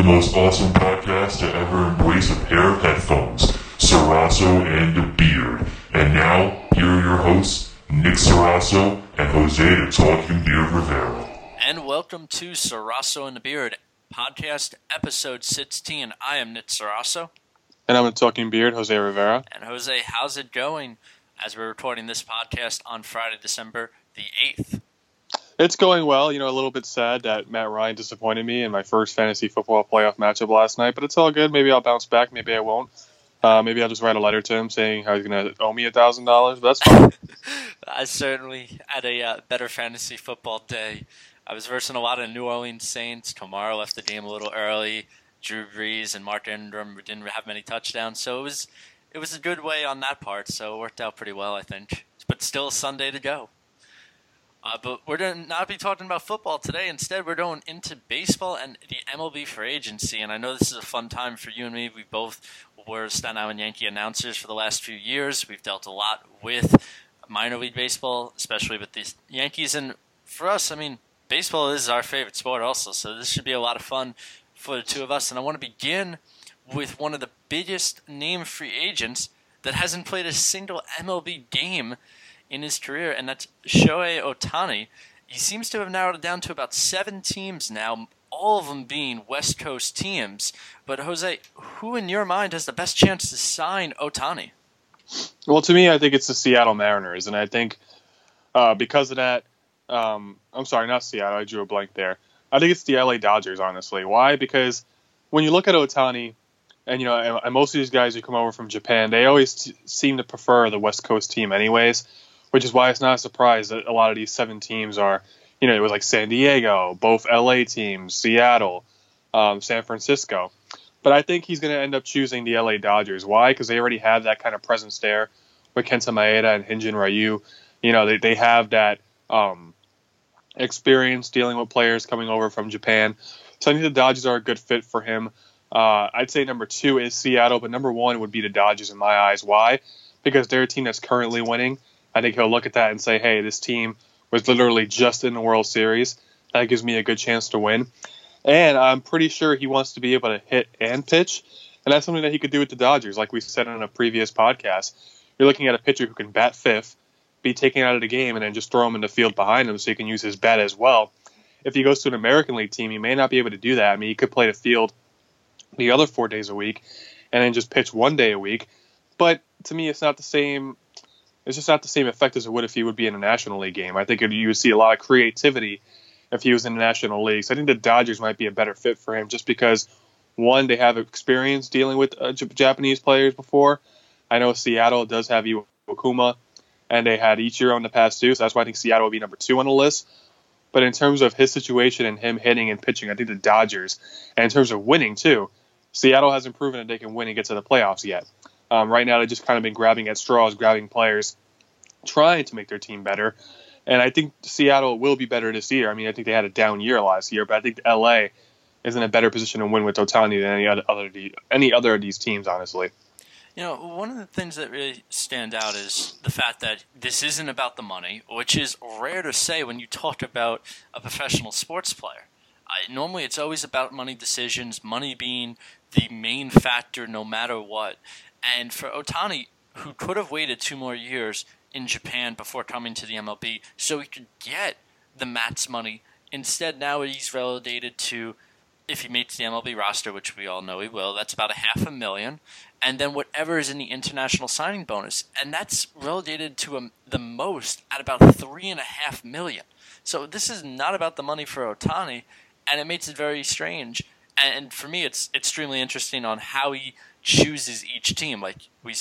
the most awesome podcast to ever embrace a pair of headphones, Sarasso and the Beard. And now, here are your hosts, Nick Sarasso and Jose the Talking Beard Rivera. And welcome to Sarasso and the Beard podcast episode 16. I am Nick Sarasso. And I'm a talking beard, Jose Rivera. And Jose, how's it going as we're recording this podcast on Friday, December the 8th? It's going well. You know, a little bit sad that Matt Ryan disappointed me in my first fantasy football playoff matchup last night, but it's all good. Maybe I'll bounce back. Maybe I won't. Uh, maybe I'll just write a letter to him saying how he's going to owe me a thousand dollars. That's fine. I certainly had a uh, better fantasy football day. I was versing a lot of New Orleans Saints. Kamara left the game a little early. Drew Brees and Mark Ingram didn't have many touchdowns, so it was it was a good way on that part. So it worked out pretty well, I think. But still, Sunday to go. Uh, but we're going to not be talking about football today. Instead, we're going into baseball and the MLB free agency. And I know this is a fun time for you and me. We both were Staten Island Yankee announcers for the last few years. We've dealt a lot with minor league baseball, especially with the Yankees. And for us, I mean, baseball is our favorite sport also. So this should be a lot of fun for the two of us. And I want to begin with one of the biggest name free agents that hasn't played a single MLB game in his career, and that's Shohei Ohtani. He seems to have narrowed it down to about seven teams now, all of them being West Coast teams. But Jose, who in your mind has the best chance to sign Ohtani? Well, to me, I think it's the Seattle Mariners, and I think uh, because of that, um, I'm sorry, not Seattle. I drew a blank there. I think it's the LA Dodgers, honestly. Why? Because when you look at Ohtani, and you know, and most of these guys who come over from Japan, they always t- seem to prefer the West Coast team, anyways which is why it's not a surprise that a lot of these seven teams are, you know, it was like San Diego, both LA teams, Seattle, um, San Francisco. But I think he's going to end up choosing the LA Dodgers. Why? Because they already have that kind of presence there with Kenta Maeda and Hyun-jin Ryu. You know, they, they have that um, experience dealing with players coming over from Japan. So I think the Dodgers are a good fit for him. Uh, I'd say number two is Seattle, but number one would be the Dodgers in my eyes. Why? Because they're a team that's currently winning. I think he'll look at that and say, hey, this team was literally just in the World Series. That gives me a good chance to win. And I'm pretty sure he wants to be able to hit and pitch. And that's something that he could do with the Dodgers. Like we said on a previous podcast, you're looking at a pitcher who can bat fifth, be taken out of the game, and then just throw him in the field behind him so he can use his bat as well. If he goes to an American League team, he may not be able to do that. I mean, he could play the field the other four days a week and then just pitch one day a week. But to me, it's not the same it's just not the same effect as it would if he would be in a National League game. I think you would see a lot of creativity if he was in the National League. So I think the Dodgers might be a better fit for him just because one, they have experience dealing with uh, Japanese players before. I know Seattle does have Iwakuma, and they had Ichiro in the past too. So that's why I think Seattle would be number two on the list. But in terms of his situation and him hitting and pitching, I think the Dodgers, and in terms of winning too, Seattle hasn't proven that they can win and get to the playoffs yet. Um, right now, they've just kind of been grabbing at straws, grabbing players, trying to make their team better. And I think Seattle will be better this year. I mean, I think they had a down year last year, but I think LA is in a better position to win with Ohtani than any other, other any other of these teams, honestly. You know, one of the things that really stand out is the fact that this isn't about the money, which is rare to say when you talk about a professional sports player. I, normally, it's always about money decisions, money being the main factor no matter what. And for Ohtani, who could have waited two more years in Japan before coming to the MLB so he could get the Mats money, instead now he's relegated to if he makes the MLB roster, which we all know he will, that's about a half a million, and then whatever is in the international signing bonus, and that's relegated to a, the most at about three and a half million. So this is not about the money for Ohtani, and it makes it very strange. And for me, it's extremely interesting on how he chooses each team. Like we,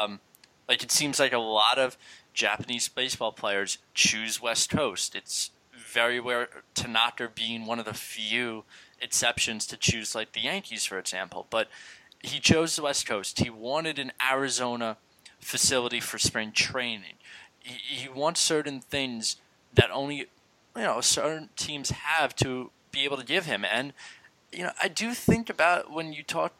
um, like it seems like a lot of Japanese baseball players choose West Coast. It's very rare Tanaka being one of the few exceptions to choose like the Yankees, for example. But he chose the West Coast. He wanted an Arizona facility for spring training. He, he wants certain things that only you know certain teams have to be able to give him. And you know, I do think about when you talk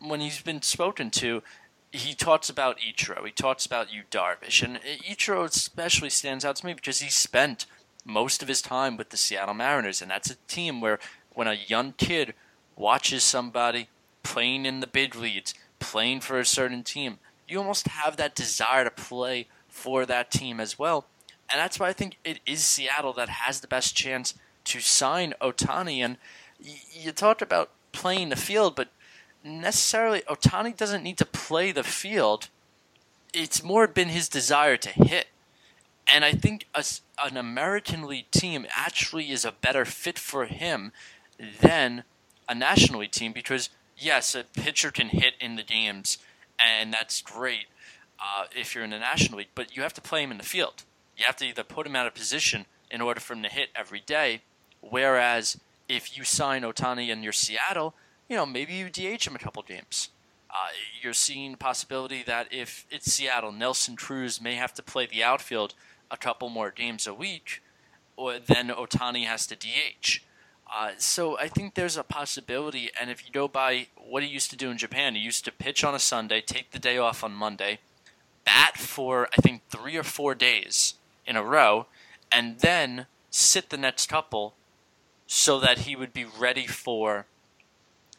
when he's been spoken to, he talks about Ichiro. He talks about Yu Darvish, and Ichiro especially stands out to me because he spent most of his time with the Seattle Mariners, and that's a team where when a young kid watches somebody playing in the big leagues, playing for a certain team, you almost have that desire to play for that team as well. And that's why I think it is Seattle that has the best chance to sign Ohtani. And you talked about playing the field, but necessarily Ohtani doesn't need to play the field. It's more been his desire to hit. And I think a, an American League team actually is a better fit for him than a National League team because, yes, a pitcher can hit in the games, and that's great uh, if you're in the National League, but you have to play him in the field. You have to either put him out of position in order for him to hit every day, whereas if you sign Ohtani in your Seattle, you know, maybe you DH him a couple games. Uh, you're seeing the possibility that if it's Seattle, Nelson Cruz may have to play the outfield a couple more games a week, or then Ohtani has to DH. Uh, so I think there's a possibility, and if you go by what he used to do in Japan, he used to pitch on a Sunday, take the day off on Monday, bat for I think three or four days in a row, and then sit the next couple so that he would be ready for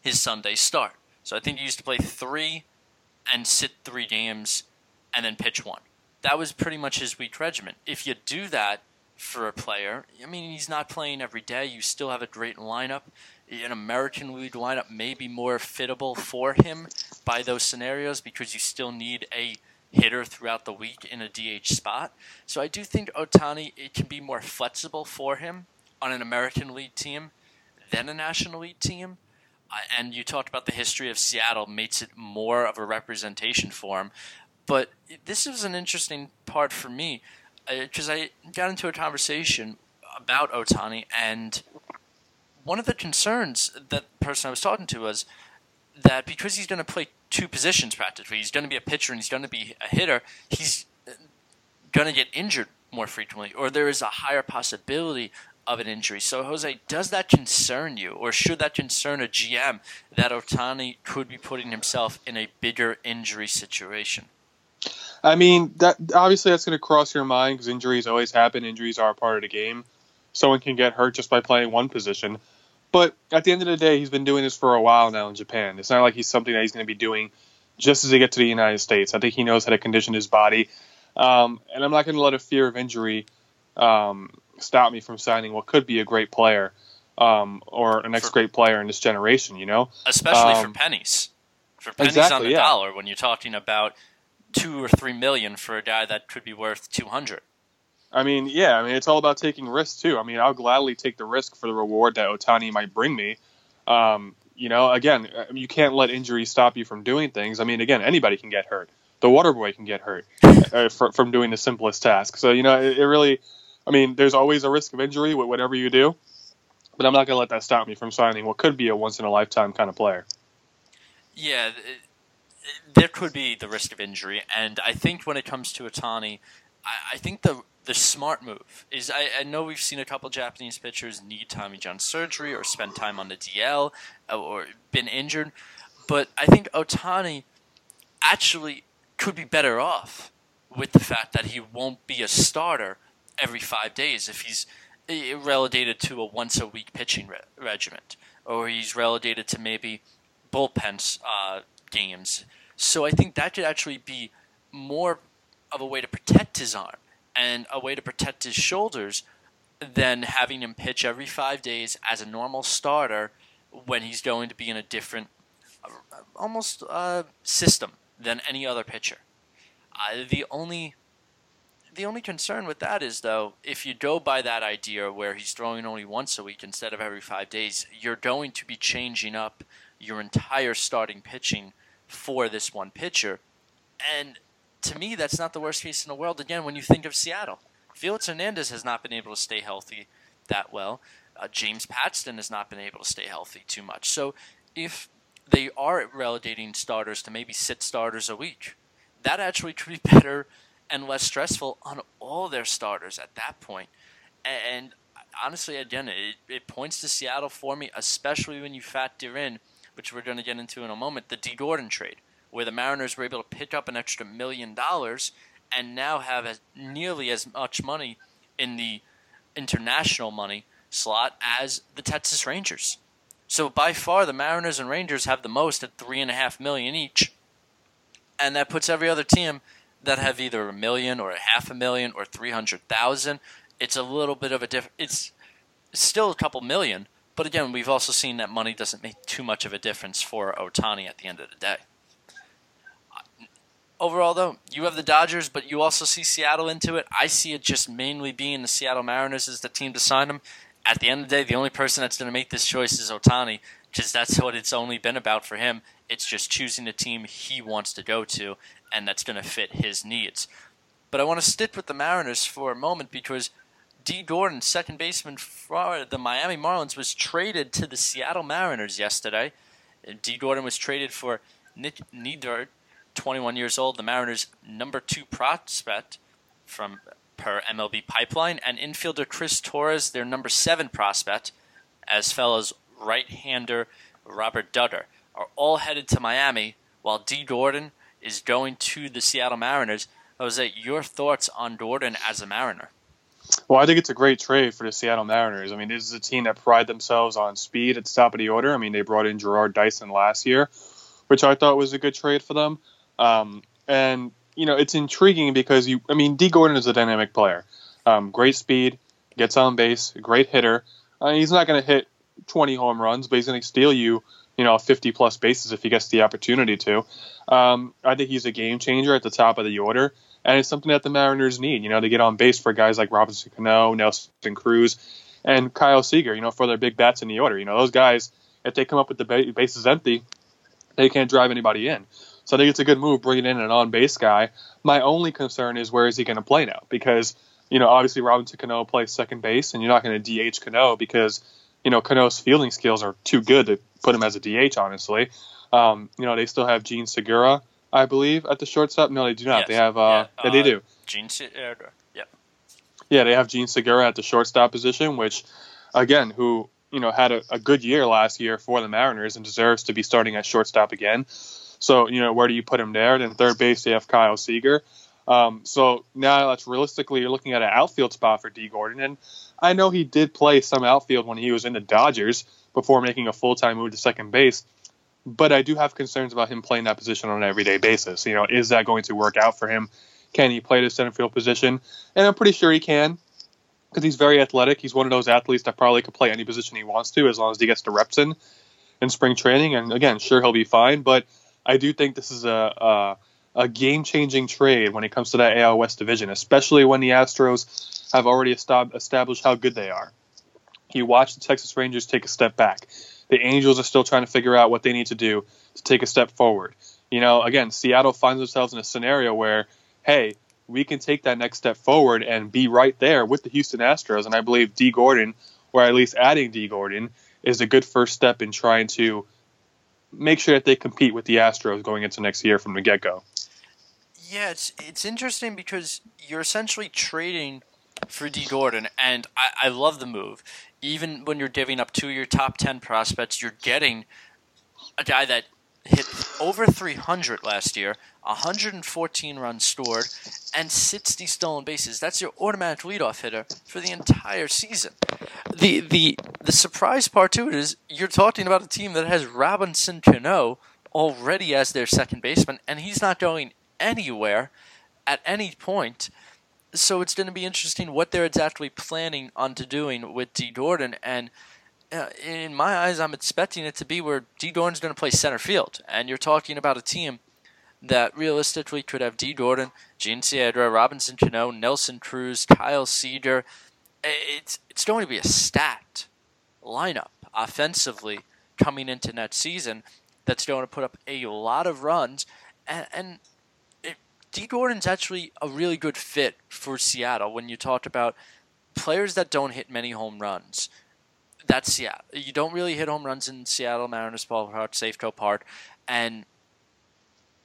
his Sunday start. So I think he used to play three and sit three games and then pitch one. That was pretty much his week regimen. If you do that for a player, I mean, he's not playing every day. You still have a great lineup. An American League lineup may be more fittable for him by those scenarios because you still need a hitter throughout the week in a DH spot. So I do think Ohtani, it can be more flexible for him on an American League team than a National League team. And you talked about the history of Seattle makes it more of a representation form. But this is an interesting part for me because uh, I got into a conversation about Ohtani, and one of the concerns that the person I was talking to was that because he's going to play two positions practically, he's going to be a pitcher and he's going to be a hitter, he's uh, going to get injured more frequently, or there is a higher possibility of an injury. So, Jose, does that concern you, or should that concern a GM that Ohtani could be putting himself in a bigger injury situation? I mean, that obviously that's going to cross your mind because injuries always happen. Injuries are a part of the game. Someone can get hurt just by playing one position. But at the end of the day, he's been doing this for a while now in Japan. It's not like he's something that he's going to be doing just as he gets to the United States. I think he knows how to condition his body. Um, and I'm not going to let a fear of injury um, stop me from signing what could be a great player um, or an next for, great player in this generation, you know? Especially for um, pennies. For pennies exactly, on the yeah. dollar when you're talking about two or three million for a guy that could be worth 200. I mean, yeah, I mean, it's all about taking risks too. I mean, I'll gladly take the risk for the reward that Ohtani might bring me. Um, you know, again, you can't let injury stop you from doing things. I mean, again, anybody can get hurt. The water boy can get hurt uh, for, from doing the simplest task. So, you know, it, it really, I mean, there's always a risk of injury with whatever you do, but I'm not going to let that stop me from signing what could be a once in a lifetime kind of player. Yeah, it, there could be the risk of injury, and I think when it comes to Ohtani, I, I think the the smart move is I, I, know we've seen a couple Japanese pitchers need Tommy John surgery or spend time on the DL uh, or been injured, but I think Ohtani actually could be better off with the fact that he won't be a starter every five days if he's eh, relegated to a once a week pitching re- regiment, or he's relegated to maybe bullpen uh, games. So I think that could actually be more of a way to protect his arm and a way to protect his shoulders than having him pitch every five days as a normal starter when he's going to be in a different, uh, almost uh, system than any other pitcher. Uh, the only the only concern with that is though, if you go by that idea where he's throwing only once a week instead of every five days, you're going to be changing up your entire starting pitching for this one pitcher. And to me, that's not the worst case in the world. Again, when you think of Seattle, Felix Hernandez has not been able to stay healthy that well. Uh, James Paxton has not been able to stay healthy too much. So if they are relegating starters to maybe six starters a week. That actually could be better and less stressful on all their starters at that point. And honestly, again, it, it points to Seattle for me, especially when you factor in, which we're going to get into in a moment, the Dee Gordon trade, where the Mariners were able to pick up an extra million dollars and now have as, nearly as much money in the international money slot as the Texas Rangers. So by far, the Mariners and Rangers have the most at three and a half million each, and that puts every other team that have either a million or a half a million or three hundred thousand. It's a little bit of a diff. It's still a couple million, but again, we've also seen that money doesn't make too much of a difference for Ohtani at the end of the day. Uh, overall, though, you have the Dodgers, but you also see Seattle into it. I see it just mainly being the Seattle Mariners as the team to sign him. At the end of the day, the only person that's going to make this choice is Ohtani, because that's what it's only been about for him. It's just choosing the team he wants to go to, and that's going to fit his needs. But I want to stick with the Mariners for a moment because Dee Gordon, second baseman for the Miami Marlins, was traded to the Seattle Mariners yesterday. Dee Gordon was traded for Nick Neidert, 21 years old, the Mariners' number two prospect from per MLB Pipeline, and infielder Chris Torres, their number seven prospect, as fellows right-hander Robert Dugger, are all headed to Miami, while Dee Gordon is going to the Seattle Mariners. Jose, your thoughts on Gordon as a Mariner? Well, I think it's a great trade for the Seattle Mariners. I mean, this is a team that pride themselves on speed at the top of the order. I mean, they brought in Jarrod Dyson last year, which I thought was a good trade for them. Um, and you know, it's intriguing because you, I mean, Dee Gordon is a dynamic player, um, great speed, gets on base, great hitter. Uh, he's not going to hit 20 home runs, but he's going to steal you, you know, 50 plus bases if he gets the opportunity to. Um, I think he's a game changer at the top of the order, and it's something that the Mariners need, you know, to get on base for guys like Robinson Cano, Nelson Cruz, and Kyle Seager, you know, for their big bats in the order. You know, those guys, if they come up with the bases empty, they can't drive anybody in. So I think it's a good move bringing in an on base guy. My only concern is where is he going to play now? Because, you know, obviously Robinson Cano plays second base, and you're not going to DH Cano because, you know, Cano's fielding skills are too good to put him as a DH, honestly. Um, you know, they still have Jean Segura, I believe, at the shortstop. No, they do not. Yes. They have, uh, Yeah, yeah, they uh, do. Jean Segura. Yeah. Yeah, they have Jean Segura at the shortstop position, which, again, who you know had a, a good year last year for the Mariners and deserves to be starting at shortstop again. So you know where do you put him there? Then third base they have Kyle Seager. Um, so now that's realistically you're looking at an outfield spot for Dee Gordon, and I know he did play some outfield when he was in the Dodgers before making a full time move to second base. But I do have concerns about him playing that position on an everyday basis. You know, is that going to work out for him? Can he play the center field position? And I'm pretty sure he can because he's very athletic. He's one of those athletes that probably could play any position he wants to as long as he gets the reps in in spring training. And again, sure he'll be fine, but I do think this is a a, a game changing trade when it comes to that AL West division, especially when the Astros have already established how good they are. You watch the Texas Rangers take a step back. The Angels are still trying to figure out what they need to do to take a step forward. You know, again, Seattle finds themselves in a scenario where, hey, we can take that next step forward and be right there with the Houston Astros. And I believe Dee Gordon, or at least adding Dee Gordon, is a good first step in trying to make sure that they compete with the Astros going into next year from the get go. Yeah, it's it's interesting because you're essentially trading for Dee Gordon, and I, I love the move. Even when you're giving up two of your top ten prospects, you're getting a guy that hit over 300 last year, 114 runs scored, and 60 stolen bases. That's your automatic leadoff hitter for the entire season. The the the surprise part to it is you're talking about a team that has Robinson Cano already as their second baseman, and he's not going anywhere at any point. So it's going to be interesting what they're exactly planning on to doing with Dee Gordon. And uh, in my eyes, I'm expecting it to be where Dee Gordon's going to play center field. And you're talking about a team that realistically could have Dee Gordon, Jean Segura, Robinson Cano, Nelson Cruz, Kyle Seager. It's, it's going to be a stacked lineup offensively coming into next season that's going to put up a lot of runs. And, and Dee Gordon's actually a really good fit for Seattle when you talk about players that don't hit many home runs. that's Seattle. You don't really hit home runs in Seattle Mariners Ballpark, Safeco Park, and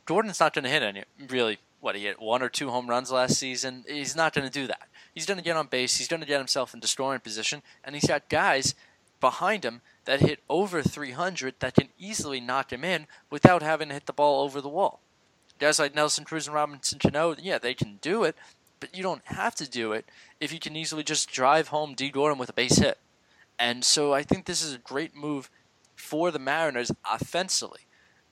Gordon's not going to hit any really. What he hit one or two home runs last season. He's not going to do that. He's going to get on base. He's going to get himself into scoring position, and he's got guys behind him that hit over 300 that can easily knock him in without having to hit the ball over the wall. Guys like Nelson Cruz and Robinson Cano, yeah, they can do it, but you don't have to do it if you can easily just drive home Dee Gordon with a base hit. And so I think this is a great move for the Mariners offensively.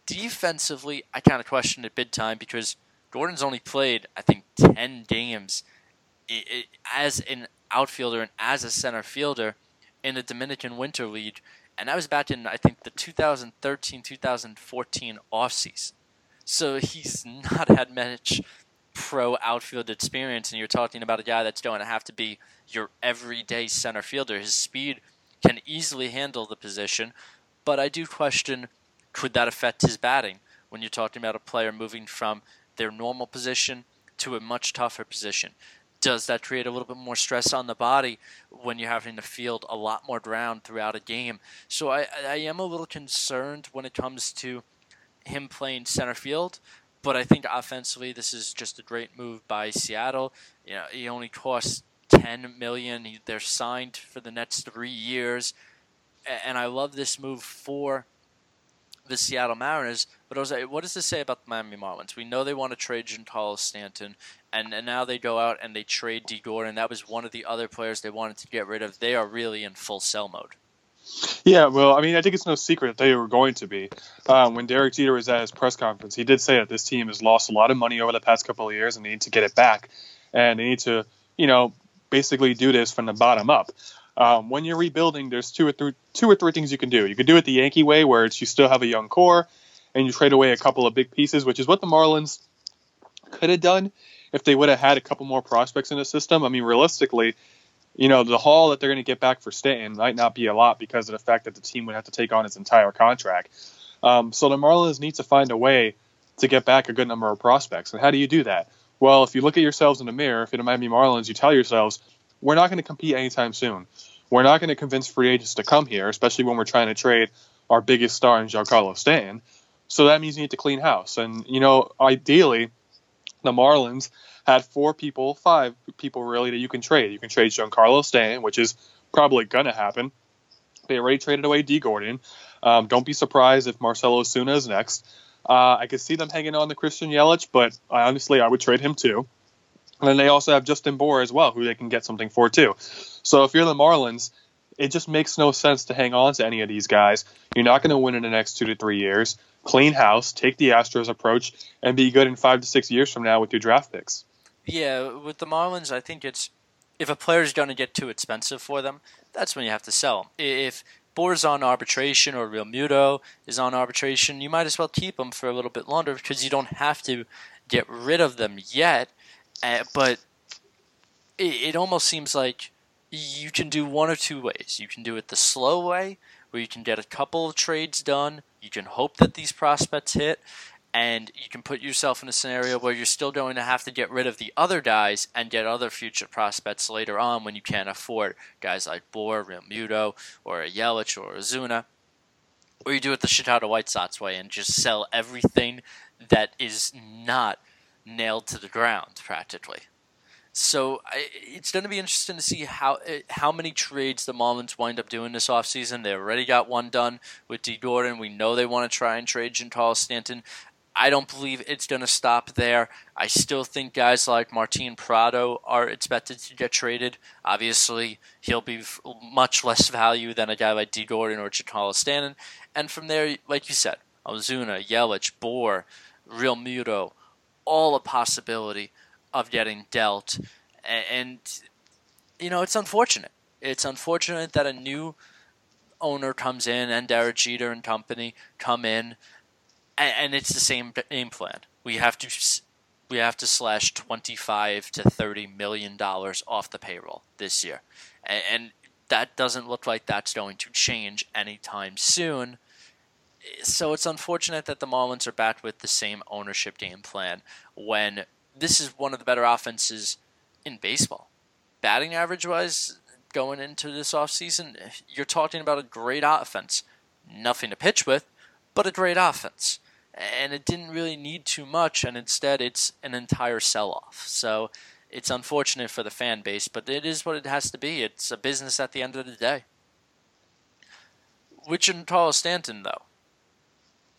Defensively, I kind of question it big time because Gordon's only played, I think, 10 games as an outfielder and as a center fielder in the Dominican Winter League. And that was back in, I think, the 2013 2014 offseason. So he's not had much pro outfield experience, and you're talking about a guy that's going to have to be your everyday center fielder. His speed can easily handle the position, but I do question could that affect his batting when you're talking about a player moving from their normal position to a much tougher position? Does that create a little bit more stress on the body when you're having to field a lot more ground throughout a game? So I, I am a little concerned when it comes to him playing center field, but I think offensively this is just a great move by Seattle. You know, he only costs 10 million. They're signed for the next 3 years. And I love this move for the Seattle Mariners. But I was like, what does this say about the Miami Marlins? We know they want to trade Giancarlo Stanton, and, and now they go out and they trade Dee Gordon. That was one of the other players they wanted to get rid of. They are really in full sell mode. Yeah, well, I mean, I think it's no secret that they were going to be. Um, when Derek Jeter was at his press conference, he did say that this team has lost a lot of money over the past couple of years and they need to get it back. And they need to, you know, basically do this from the bottom up. Um, when you're rebuilding, there's two or three two or three things you can do. You can do it the Yankee way, where it's you still have a young core, and you trade away a couple of big pieces, which is what the Marlins could have done if they would have had a couple more prospects in the system. I mean, realistically, you know, the haul that they're going to get back for Stanton might not be a lot because of the fact that the team would have to take on its entire contract. Um, so the Marlins need to find a way to get back a good number of prospects. And how do you do that? Well, if you look at yourselves in the mirror, if you're the Miami Marlins, you tell yourselves, we're not going to compete anytime soon. We're not going to convince free agents to come here, especially when we're trying to trade our biggest star in Giancarlo Stanton. So that means you need to clean house. And, you know, ideally, the Marlins had four people, five people really, that you can trade. You can trade Giancarlo Stanton, which is probably going to happen. They already traded away Dee Gordon. Um, don't be surprised if Marcell Ozuna is next. Uh, I could see them hanging on to Christian Yelich, but I, honestly, I would trade him too. And then they also have Justin Bour as well, who they can get something for too. So if you're the Marlins, it just makes no sense to hang on to any of these guys. You're not going to win in the next two to three years. Clean house, take the Astros approach, and be good in five to six years from now with your draft picks. Yeah, with the Marlins, I think it's if a player is going to get too expensive for them, that's when you have to sell. If Bour's on arbitration or Realmuto is on arbitration, you might as well keep them for a little bit longer because you don't have to get rid of them yet. Uh, but it, it almost seems like you can do one or two ways. You can do it the slow way, where you can get a couple of trades done. You can hope that these prospects hit, and you can put yourself in a scenario where you're still going to have to get rid of the other guys and get other future prospects later on when you can't afford guys like Bour, Realmuto, or a Yelich or a Zuna. Or you do it the Chicago White Sox way and just sell everything that is not nailed to the ground practically. So I, it's going to be interesting to see how eh, how many trades the Marlins wind up doing this offseason. They already got one done with Dee Gordon. We know they want to try and trade Giancarlo Stanton. I don't believe it's going to stop there. I still think guys like Martin Prado are expected to get traded. Obviously, he'll be much less value than a guy like Dee Gordon or Giancarlo Stanton. And from there, like you said, Ozuna, Yelich, Bour, Realmuto, all a possibility of getting dealt. And, you know, it's unfortunate. It's unfortunate that a new owner comes in and Derek Jeter and company come in and, and it's the same game plan. We have to we have to slash 25 to 30 million dollars off the payroll this year. And, and that doesn't look like that's going to change anytime soon. So it's unfortunate that the Marlins are back with the same ownership game plan when this is one of the better offenses in baseball. Batting average wise, going into this offseason, you're talking about a great offense. Nothing to pitch with, but a great offense. And it didn't really need too much, and instead it's an entire sell off. So it's unfortunate for the fan base, but it is what it has to be. It's a business at the end of the day. With Giancarlo Stanton, though,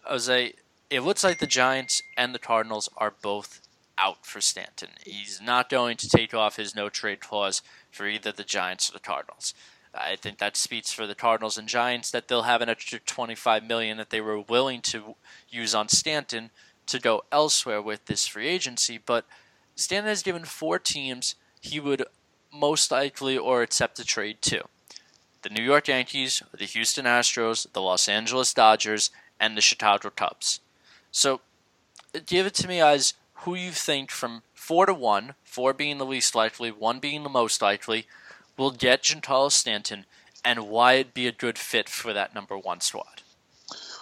Jose, it looks like the Giants and the Cardinals are both out for Stanton. He's not going to take off his no trade clause for either the Giants or the Cardinals. I think that speaks for the Cardinals and Giants that they'll have an extra 25 million that they were willing to use on Stanton to go elsewhere with this free agency, but Stanton has given four teams he would most likely or accept a trade to. The New York Yankees, the Houston Astros, the Los Angeles Dodgers, and the Chicago Cubs. So give it to me as who you think from four to one, four being the least likely, one being the most likely, will get Giancarlo Stanton, and why it'd be a good fit for that number one squad.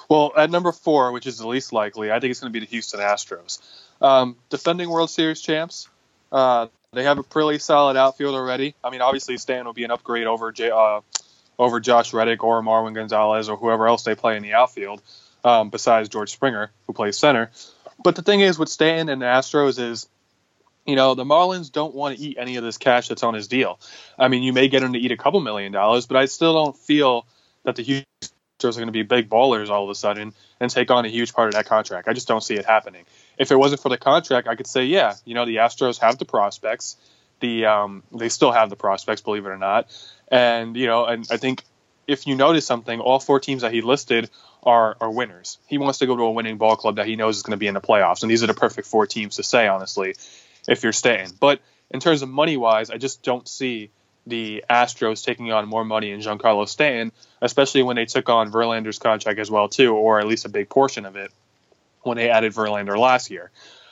Well, at number four, which is the least likely, I think it's going to be the Houston Astros. Um, defending World Series champs, uh, they have a pretty solid outfield already. I mean, obviously Stanton will be an upgrade over J, uh, over Josh Reddick or Marwin Gonzalez or whoever else they play in the outfield, um, besides George Springer, who plays center. But the thing is with Stanton and the Astros is, you know, the Marlins don't want to eat any of this cash that's on his deal. I mean, you may get him to eat a couple million dollars, but I still don't feel that the Houston are going to be big ballers all of a sudden and take on a huge part of that contract. I just don't see it happening. If it wasn't for the contract, I could say, yeah, you know, the Astros have the prospects. The um, they still have the prospects, believe it or not. And you know, and I think if you notice something, all four teams that he listed are are winners. He wants to go to a winning ball club that he knows is going to be in the playoffs, and these are the perfect four teams to say, honestly, if you're staying. But in terms of money wise, I just don't see the Astros taking on more money in Giancarlo Stanton, especially when they took on Verlander's contract as well too, or at least a big portion of it when they added Verlander last year.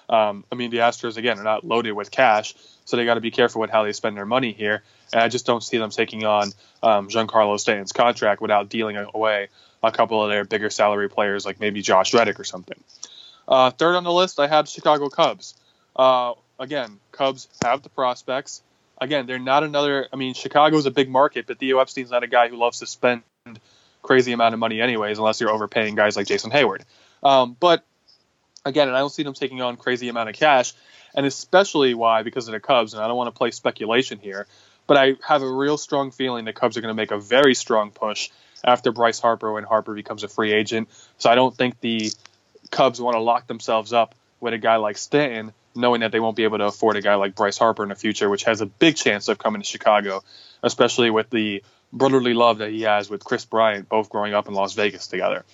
Um, I mean, the Astros again are not loaded with cash, so they got to be careful with how they spend their money here. And I just don't see them taking on um, Giancarlo Stanton's contract without dealing away a couple of their bigger salary players, like maybe Josh Reddick or something. Uh, third on the list, I have Chicago Cubs. Uh, again, Cubs have the prospects. Again, they're not another. I mean, Chicago's a big market, but Theo Epstein's not a guy who loves to spend crazy amount of money, anyways, unless you're overpaying guys like Jason Heyward. Um, but again, and I don't see them taking on crazy amount of cash, and especially why because of the Cubs. And I don't want to play speculation here, but I have a real strong feeling the Cubs are going to make a very strong push after Bryce Harper when Harper becomes a free agent. So I don't think the Cubs want to lock themselves up with a guy like Stanton, knowing that they won't be able to afford a guy like Bryce Harper in the future, which has a big chance of coming to Chicago, especially with the brotherly love that he has with Kris Bryant, both growing up in Las Vegas together.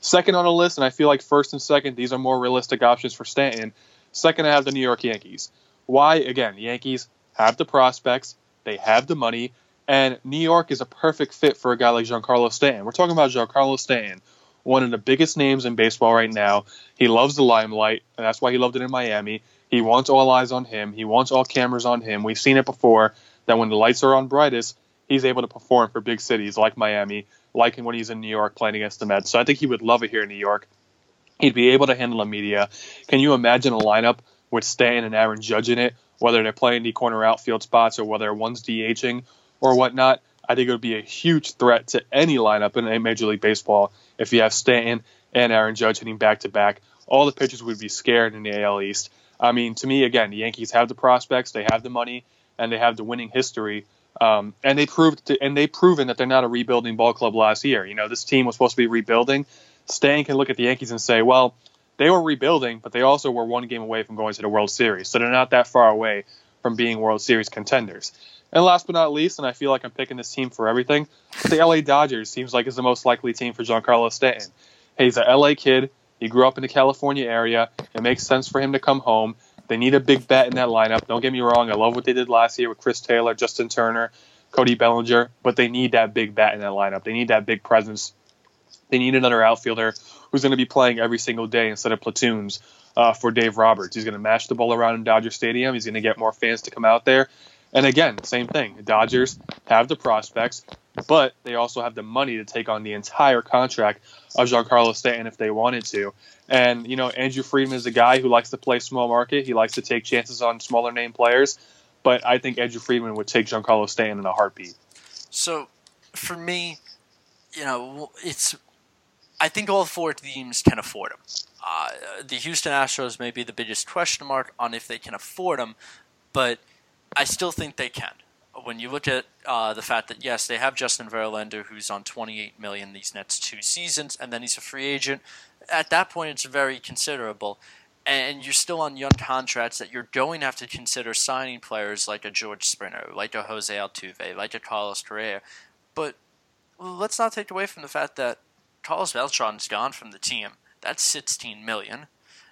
Second on the list, and I feel like first and second, these are more realistic options for Stanton. Second, I have the New York Yankees. Why? Again, the Yankees have the prospects, they have the money, and New York is a perfect fit for a guy like Giancarlo Stanton. We're talking about Giancarlo Stanton, one of the biggest names in baseball right now. He loves the limelight, and that's why he loved it in Miami. He wants all eyes on him. He wants all cameras on him. We've seen it before that when the lights are on brightest, he's able to perform for big cities like Miami, like when he's in New York playing against the Mets. So I think he would love it here in New York. He'd be able to handle the media. Can you imagine a lineup with Stan and Aaron Judge in it, whether they're playing the corner outfield spots or whether one's DHing or whatnot? I think it would be a huge threat to any lineup in a Major League Baseball if you have Stanton and Aaron Judge hitting back to back. All the pitchers would be scared in the AL East. I mean, to me, again, the Yankees have the prospects, they have the money, and they have the winning history. Um, and they proved to, and they proven that they're not a rebuilding ball club last year. You know, this team was supposed to be rebuilding. Stan can look at the Yankees and say, well, they were rebuilding, but they also were one game away from going to the World Series. So they're not that far away from being World Series contenders. And last but not least, and I feel like I'm picking this team for everything, the LA Dodgers seems like is the most likely team for Giancarlo Stanton. He's a LA kid. He grew up in the California area. It makes sense for him to come home. They need a big bat in that lineup. Don't get me wrong. I love what they did last year with Chris Taylor, Justin Turner, Cody Bellinger, but they need that big bat in that lineup. They need that big presence. They need another outfielder who's going to be playing every single day instead of platoons uh, for Dave Roberts. He's going to mash the ball around in Dodger Stadium. He's going to get more fans to come out there. And again, same thing. Dodgers have the prospects, but they also have the money to take on the entire contract of Giancarlo Stanton if they wanted to. And, you know, Andrew Friedman is a guy who likes to play small market. He likes to take chances on smaller name players. But I think Andrew Friedman would take Giancarlo Stanton in a heartbeat. So, for me, you know, it's. I think all four teams can afford him. Uh, the Houston Astros may be the biggest question mark on if they can afford him, but I still think they can. When you look at uh, the fact that yes, they have Justin Verlander, who's on 28 million these next two seasons, and then he's a free agent. At that point, it's very considerable and you're still on young contracts that you're going to have to consider signing players like a George Springer, like a Jose Altuve, like a Carlos Correa. But let's not take away from the fact that Carlos Beltran's gone from the team. That's 16 million.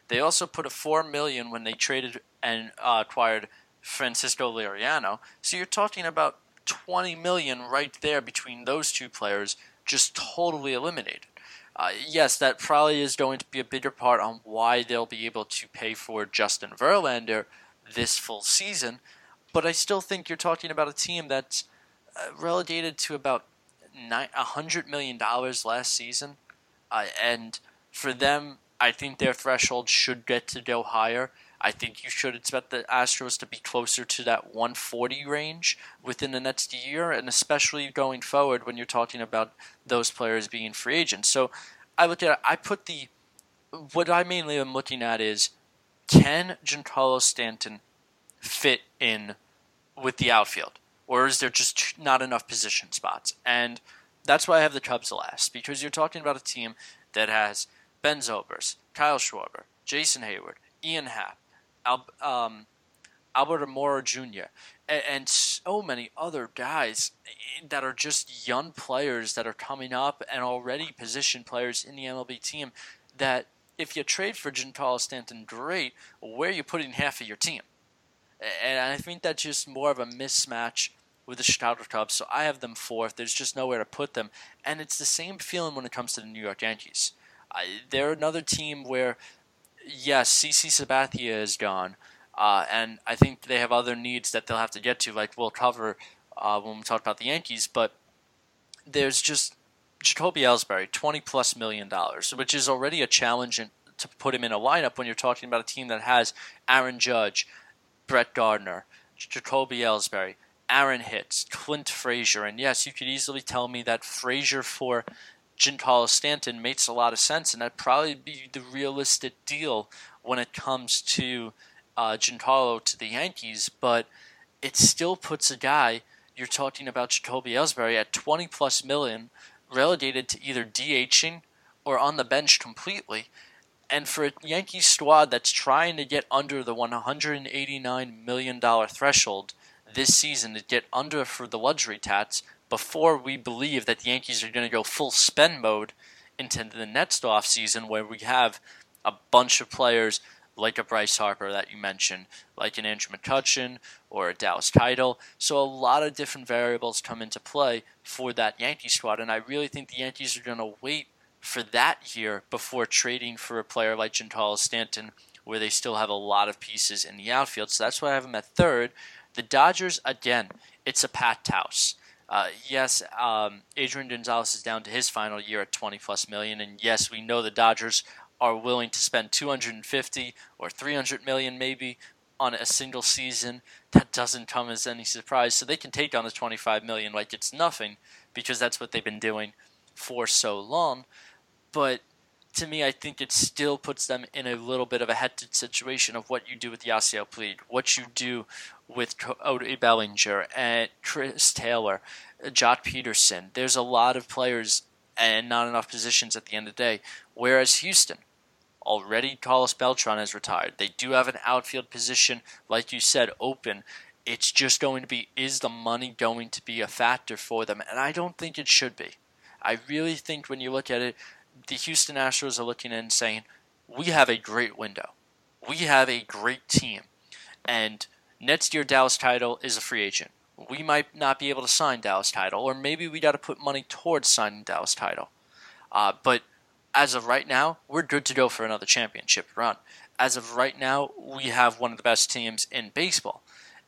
They also put a 4 million when they traded and uh, acquired Francisco Liriano. So you're talking about 20 million right there between those two players just totally eliminated. Uh, yes, that probably is going to be a bigger part on why they'll be able to pay for Justin Verlander this full season, but I still think you're talking about a team that's uh, relegated to about nine, $100 million last season, uh, and for them, I think their threshold should get to go higher. I think you should expect the Astros to be closer to that 140 range within the next year, and especially going forward when you're talking about those players being free agents. So I look at I put the what I mainly am looking at is can Giancarlo Stanton fit in with the outfield, or is there just not enough position spots? And that's why I have the Cubs last because you're talking about a team that has Ben Zobrist, Kyle Schwarber, Jason Heyward, Ian Happ, Al, um, Jr., and, and, so many other guys that are just young players that are coming up and already positioned players in the MLB team that if you trade for Giancarlo Stanton, great. Where are you putting half of your team? And I think that's just more of a mismatch with the Chicago Cubs. So I have them fourth. There's just nowhere to put them. And it's the same feeling when it comes to the New York Yankees. I, they're another team where yes, CC Sabathia is gone, uh, and I think they have other needs that they'll have to get to, like we'll cover uh, when we talk about the Yankees. But there's just Jacoby Ellsbury, twenty plus million dollars, which is already a challenge in, to put him in a lineup when you're talking about a team that has Aaron Judge, Brett Gardner, Jacoby Ellsbury, Aaron Hicks, Clint Frazier, and yes, you could easily tell me that Frazier for Giancarlo Stanton makes a lot of sense, and that'd probably be the realistic deal when it comes to uh, Giancarlo to the Yankees. But it still puts a guy you're talking about Jacoby Ellsbury at 20 plus million, relegated to either DHing or on the bench completely. And for a Yankees squad that's trying to get under the $189 million threshold this season to get under for the luxury tax, before we believe that the Yankees are going to go full spend mode into the next off season, where we have a bunch of players like a Bryce Harper that you mentioned, like an Andrew McCutchen or a Dallas Keuchel. So a lot of different variables come into play for that Yankee squad, and I really think the Yankees are going to wait for that year before trading for a player like Giancarlo Stanton, where they still have a lot of pieces in the outfield. So that's why I have them at third. The Dodgers, again, it's a packed house. Uh, yes, um, Adrian Gonzalez is down to his final year at 20 plus million, and yes, we know the Dodgers are willing to spend 250 or 300 million maybe on a single season. That doesn't come as any surprise, so they can take on the 25 million like it's nothing because that's what they've been doing for so long. But to me, I think it still puts them in a little bit of a hectic situation of what you do with Yasiel Puig, what you do with Cody oh, Bellinger and Chris Taylor, uh, Joc Pederson. There's a lot of players and not enough positions at the end of the day. Whereas Houston, already Carlos Beltran has retired. They do have an outfield position, like you said, open. It's just going to be is the money going to be a factor for them? And I don't think it should be. I really think when you look at it, the Houston Astros are looking in and saying, we have a great window. We have a great team. And next year, Dallas Keuchel is a free agent. We might not be able to sign Dallas Keuchel, or maybe we got to put money towards signing Dallas Keuchel. Uh, but as of right now, we're good to go for another championship run. As of right now, we have one of the best teams in baseball.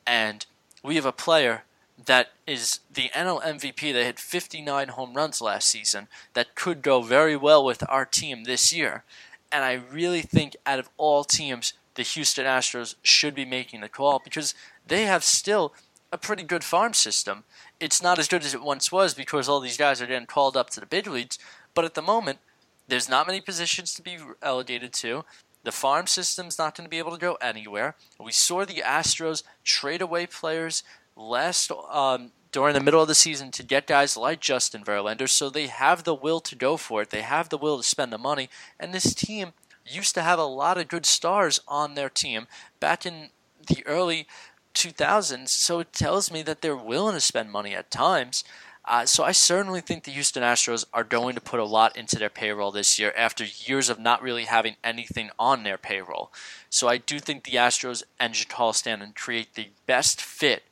And we have a player that is the NL MVP that hit 59 home runs last season that could go very well with our team this year. And I really think out of all teams, the Houston Astros should be making the call because they have still a pretty good farm system. It's not as good as it once was because all these guys are getting called up to the big leagues. But at the moment, there's not many positions to be relegated to. The farm system's not going to be able to go anywhere. We saw the Astros trade away players last um, during the middle of the season to get guys like Justin Verlander, so they have the will to go for it. They have the will to spend the money, and this team used to have a lot of good stars on their team back in the early 2000s, so it tells me that they're willing to spend money at times. Uh, so I certainly think the Houston Astros are going to put a lot into their payroll this year after years of not really having anything on their payroll. So I do think the Astros and Giancarlo Stanton create the best fit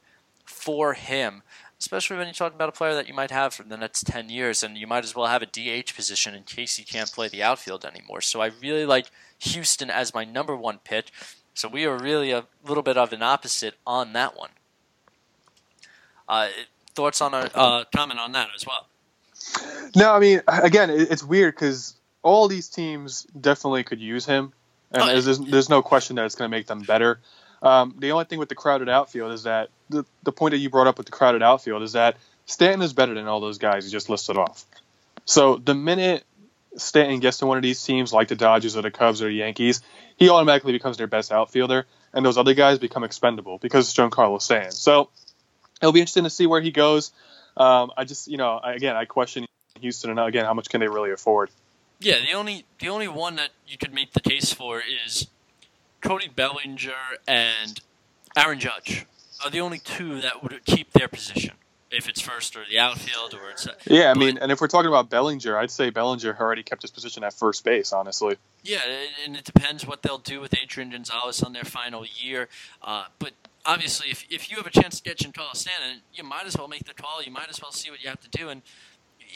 for him, especially when you're talking about a player that you might have for the next 10 years, and you might as well have a DH position in case he can't play the outfield anymore. So I really like Houston as my number one pick. So we are really a little bit of an opposite on that one. Uh, thoughts on a uh, comment on that as well? No, I mean, again, it's weird because all these teams definitely could use him, and oh, there's, there's no question that it's going to make them better. Um, the only thing with the crowded outfield is that the, the point that you brought up with the crowded outfield is that Stanton is better than all those guys you just listed off. So the minute Stanton gets to one of these teams like the Dodgers or the Cubs or the Yankees, he automatically becomes their best outfielder, and those other guys become expendable because of Giancarlo Stanton. So it'll be interesting to see where he goes. Um, I just, you know, again, I question Houston, and again, how much can they really afford? Yeah, the only the only one that you could make the case for is Cody Bellinger and Aaron Judge are the only two that would keep their position if it's first or the outfield or it's. Yeah, I mean, and if we're talking about Bellinger, I'd say Bellinger already kept his position at first base. Honestly. Yeah, and it depends what they'll do with Adrian Gonzalez on their final year. Uh, but obviously, if, if you have a chance to get Giancarlo Stanton, you might as well make the call. You might as well see what you have to do. And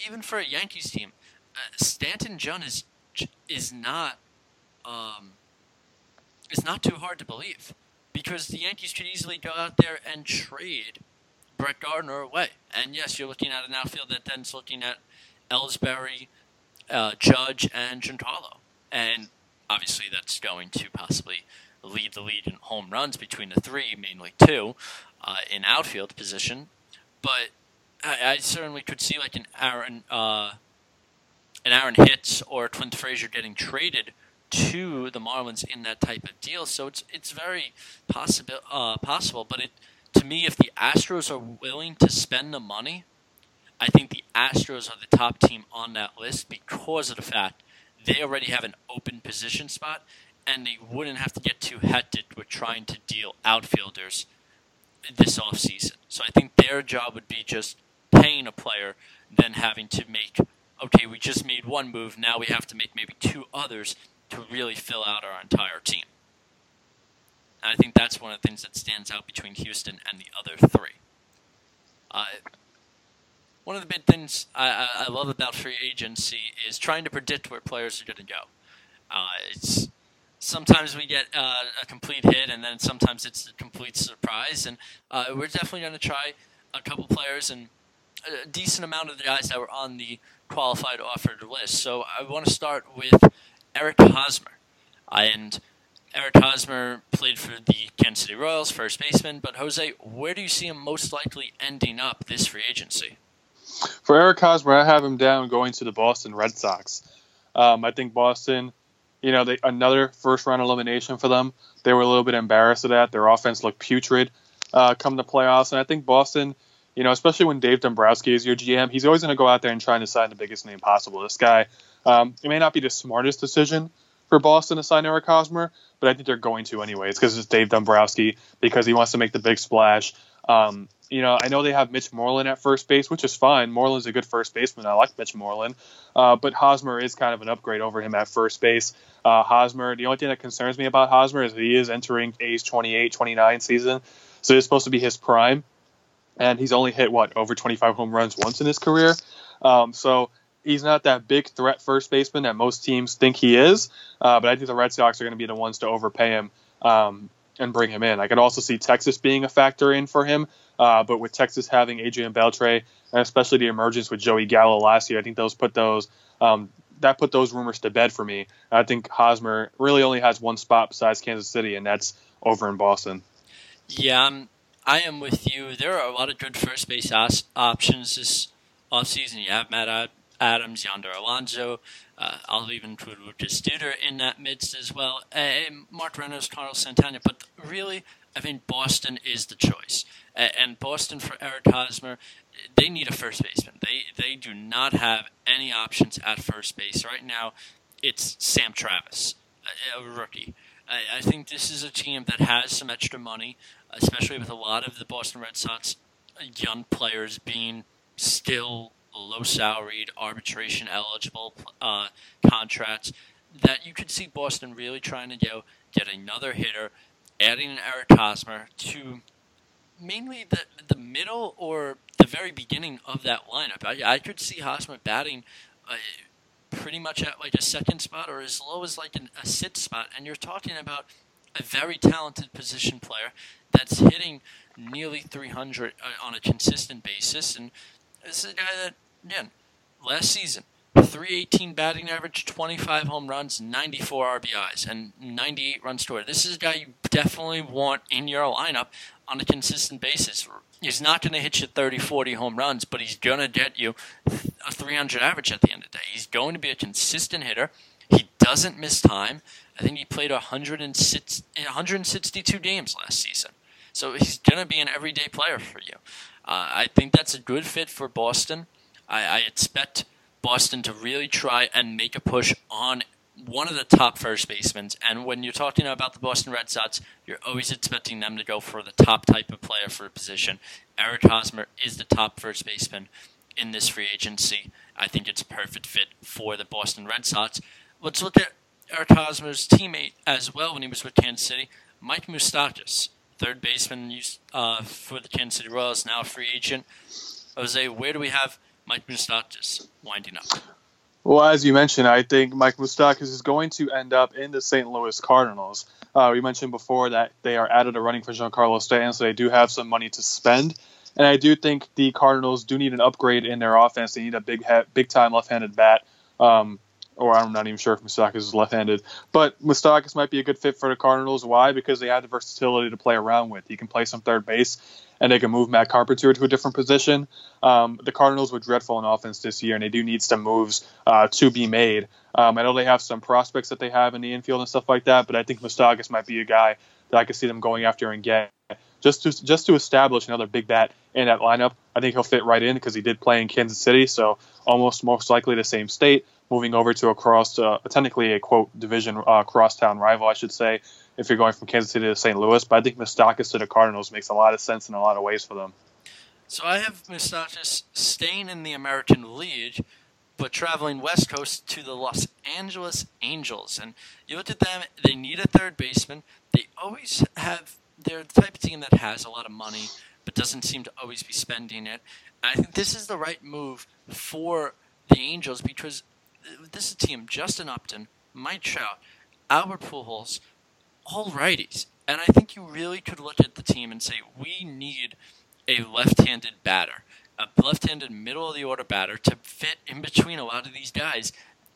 even for a Yankees team, uh, Stanton Jun is is not um, is not too hard to believe because the Yankees could easily go out there and trade Brett Gardner away. And yes, you're looking at an outfield that then's looking at Ellsbury, uh, Judge, and Giancarlo. And obviously, that's going to possibly lead the lead in home runs between the three, mainly two, uh, in outfield position. But I, I, certainly could see like an Aaron, uh, an Aaron Hicks or Clint Frazier getting traded to the Marlins in that type of deal. So it's it's very possible uh, possible. But it to me, if the Astros are willing to spend the money, I think the Astros are the top team on that list because of the fact they already have an open position spot and they wouldn't have to get too hectic with trying to deal outfielders this offseason. So I think their job would be just paying a player, then having to make, okay, we just made one move, now we have to make maybe two others to really fill out our entire team. And I think that's one of the things that stands out between Houston and the other three. Uh, one of the big things I, I, love about free agency is trying to predict where players are going to go. Uh, it's sometimes we get uh, a complete hit, and then sometimes it's a complete surprise. And uh, we're definitely going to try a couple players and a decent amount of the guys that were on the qualified offered list. So I want to start with Eric Hosmer. And Eric Hosmer played for the Kansas City Royals, first baseman. But Jose, where do you see him most likely ending up this free agency? For Eric Hosmer, I have him down going to the Boston Red Sox. Um, I think Boston you know, they, another first round elimination for them. They were a little bit embarrassed of that. Their offense looked putrid uh, come the playoffs, and I think Boston, you know, especially when Dave Dombrowski is your GM, he's always going to go out there and try to sign the biggest name possible. This guy, um, it may not be the smartest decision for Boston to sign Eric Hosmer, but I think they're going to anyways because it's Dave Dombrowski because he wants to make the big splash. Um, you know, I know they have Mitch Moreland at first base, which is fine. Moreland's a good first baseman. I like Mitch Moreland. Uh, but Hosmer is kind of an upgrade over him at first base. Uh, Hosmer, the only thing that concerns me about Hosmer is he is entering age 28, 29 season. So it's supposed to be his prime. And he's only hit, what, over 25 home runs once in his career. Um, so he's not that big threat first baseman that most teams think he is. Uh, but I think the Red Sox are going to be the ones to overpay him um, and bring him in. I could also see Texas being a factor in for him. Uh, but with Texas having Adrian Beltre and especially the emergence with Joey Gallo last year, I think those put those um, that put those rumors to bed for me. I think Hosmer really only has one spot besides Kansas City, and that's over in Boston. Yeah, I'm I am with you. There are a lot of good first base os- options this offseason. You have Matt Adams, Yonder Alonso. Uh, I'll even put Lucas Duda in that midst as well. Uh, Mark Reynolds, Carlos Santana. But really, I think Boston is the choice. Uh, and Boston for Eric Hosmer, they need a first baseman. They they do not have any options at first base right now. It's Sam Travis, a, a rookie. I, I think this is a team that has some extra money, especially with a lot of the Boston Red Sox young players being still low salaried, arbitration eligible uh, contracts. That you could see Boston really trying to go get another hitter, adding an Eric Hosmer to mainly the the middle or the very beginning of that lineup. I, I could see Hosmer batting uh, pretty much at like a second spot or as low as like an, a sit spot, and you're talking about a very talented position player that's hitting nearly 300 uh, on a consistent basis, and this is a guy that again last season 318 batting average, 25 home runs, 94 RBIs, and 98 runs scored. This is a guy you definitely want in your lineup on a consistent basis. He's not going to hit you 30, 40 home runs, but he's going to get you a 300 average at the end of the day. He's going to be a consistent hitter. He doesn't miss time. I think he played 106, 162 games last season. So he's going to be an everyday player for you. Uh, I think that's a good fit for Boston. I, I expect Boston to really try and make a push on one of the top first basemen. And when you're talking about the Boston Red Sox, you're always expecting them to go for the top type of player for a position. Eric Hosmer is the top first baseman in this free agency. I think it's a perfect fit for the Boston Red Sox. Let's look at Eric Hosmer's teammate as well when he was with Kansas City, Mike Moustakas, third baseman uh, for the Kansas City Royals, now a free agent. Jose, where do we have Mike Moustakas winding up? Well, as you mentioned, I think Mike Moustakas is going to end up in the St. Louis Cardinals. Uh, we mentioned before that they are added the running for Giancarlo Stanton, so they do have some money to spend. And I do think the Cardinals do need an upgrade in their offense. They need a big, big time left-handed bat. Um, or I'm not even sure if Moustakas is left-handed, but Moustakas might be a good fit for the Cardinals. Why? Because they have the versatility to play around with. He can play some third base, and they can move Matt Carpenter to a different position. Um, the Cardinals were dreadful in offense this year, and they do need some moves uh, to be made. Um, I know they have some prospects that they have in the infield and stuff like that, but I think Moustakas might be a guy that I could see them going after and get just to just to establish another big bat in that lineup. I think he'll fit right in because he did play in Kansas City, so almost most likely the same state. Moving over to a cross, uh, technically a quote division uh, crosstown rival, I should say, if you're going from Kansas City to St. Louis. But I think Moustakas to the Cardinals makes a lot of sense in a lot of ways for them. So I have Moustakas staying in the American League, but traveling west coast to the Los Angeles Angels. And you look at them; they need a third baseman. They always have they're the type of team that has a lot of money but doesn't seem to always be spending it. And I think this is the right move for the Angels because this is a team Justin Upton, Mike Trout, Albert Pujols, all righties. And I think you really could look at the team and say we need a left-handed batter, a left-handed middle of the order batter to fit in between a lot of these guys.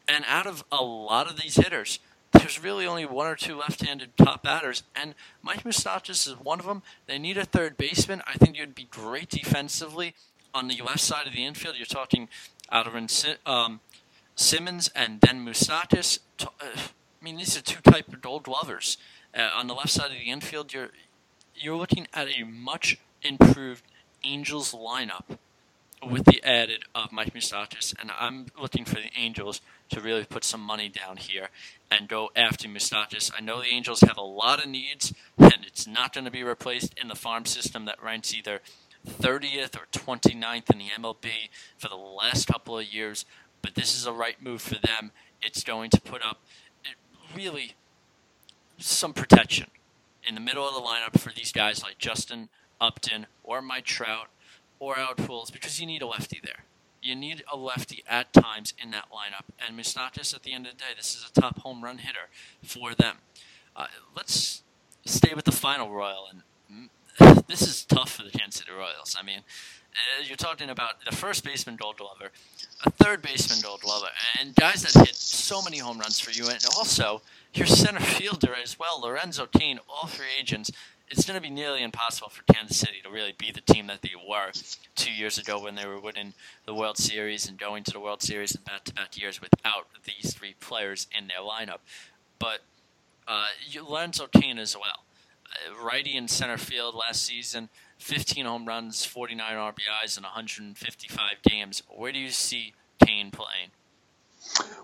And out of a lot of these hitters, there's really only one or two left-handed top batters, and Mike Moustakas is one of them. They need a third baseman. I think you'd be great defensively on the left side of the infield. You're talking Andrelton um, Simmons and then Moustakas. Uh, I mean, these are two type of gold glovers. Uh, on the left side of the infield, you're you're looking at a much improved Angels lineup with the added of Mike Moustakas, and I'm looking for the Angels to really put some money down here and go after Moustakas. I know the Angels have a lot of needs, and it's not going to be replaced in the farm system that ranks either 30th or 29th in the MLB for the last couple of years, but this is a right move for them. It's going to put up really some protection in the middle of the lineup for these guys like Justin Upton or Mike Trout or Pujols because you need a lefty there. You need a lefty at times in that lineup, and Moustakas at the end of the day, this is a top home run hitter for them. Uh, let's stay with the final Royal, and this is tough for the Kansas City Royals. I mean, uh, you're talking about the first baseman Gold Glover, a third baseman Gold Glover, and guys that hit so many home runs for you, and also your center fielder as well, Lorenzo Cain, all free agents. it's going to be nearly impossible for Kansas City to really be the team that they were two years ago when they were winning the World Series and going to the World Series in back-to-back years without these three players in their lineup. But uh, Lorenzo Cain as well, uh, righty in center field last season, 15 home runs, 49 RBIs in 155 games. Where do you see Cain playing?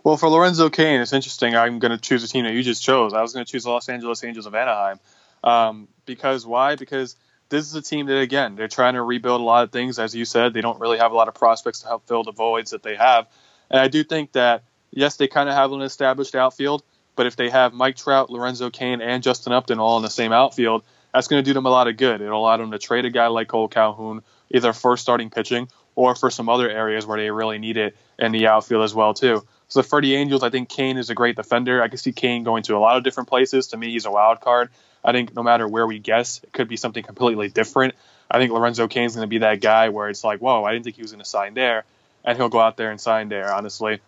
Well, for Lorenzo Cain, it's interesting. I'm going to choose a team that you just chose. I was going to choose the Los Angeles Angels of Anaheim. Um, because why? Because this is a team that, again, they're trying to rebuild a lot of things. As you said, they don't really have a lot of prospects to help fill the voids that they have. And I do think that, yes, they kind of have an established outfield, but if they have Mike Trout, Lorenzo Cain, and Justin Upton all in the same outfield, that's going to do them a lot of good. It'll allow them to trade a guy like Cole Calhoun, either for starting pitching or for some other areas where they really need it in the outfield as well, too. So for the Angels, I think Cain is a great defender. I can see Cain going to a lot of different places. To me, he's a wild card. I think no matter where we guess, it could be something completely different. I think Lorenzo Cain's going to be that guy where it's like, whoa, I didn't think he was going to sign there, and he'll go out there and sign there, honestly.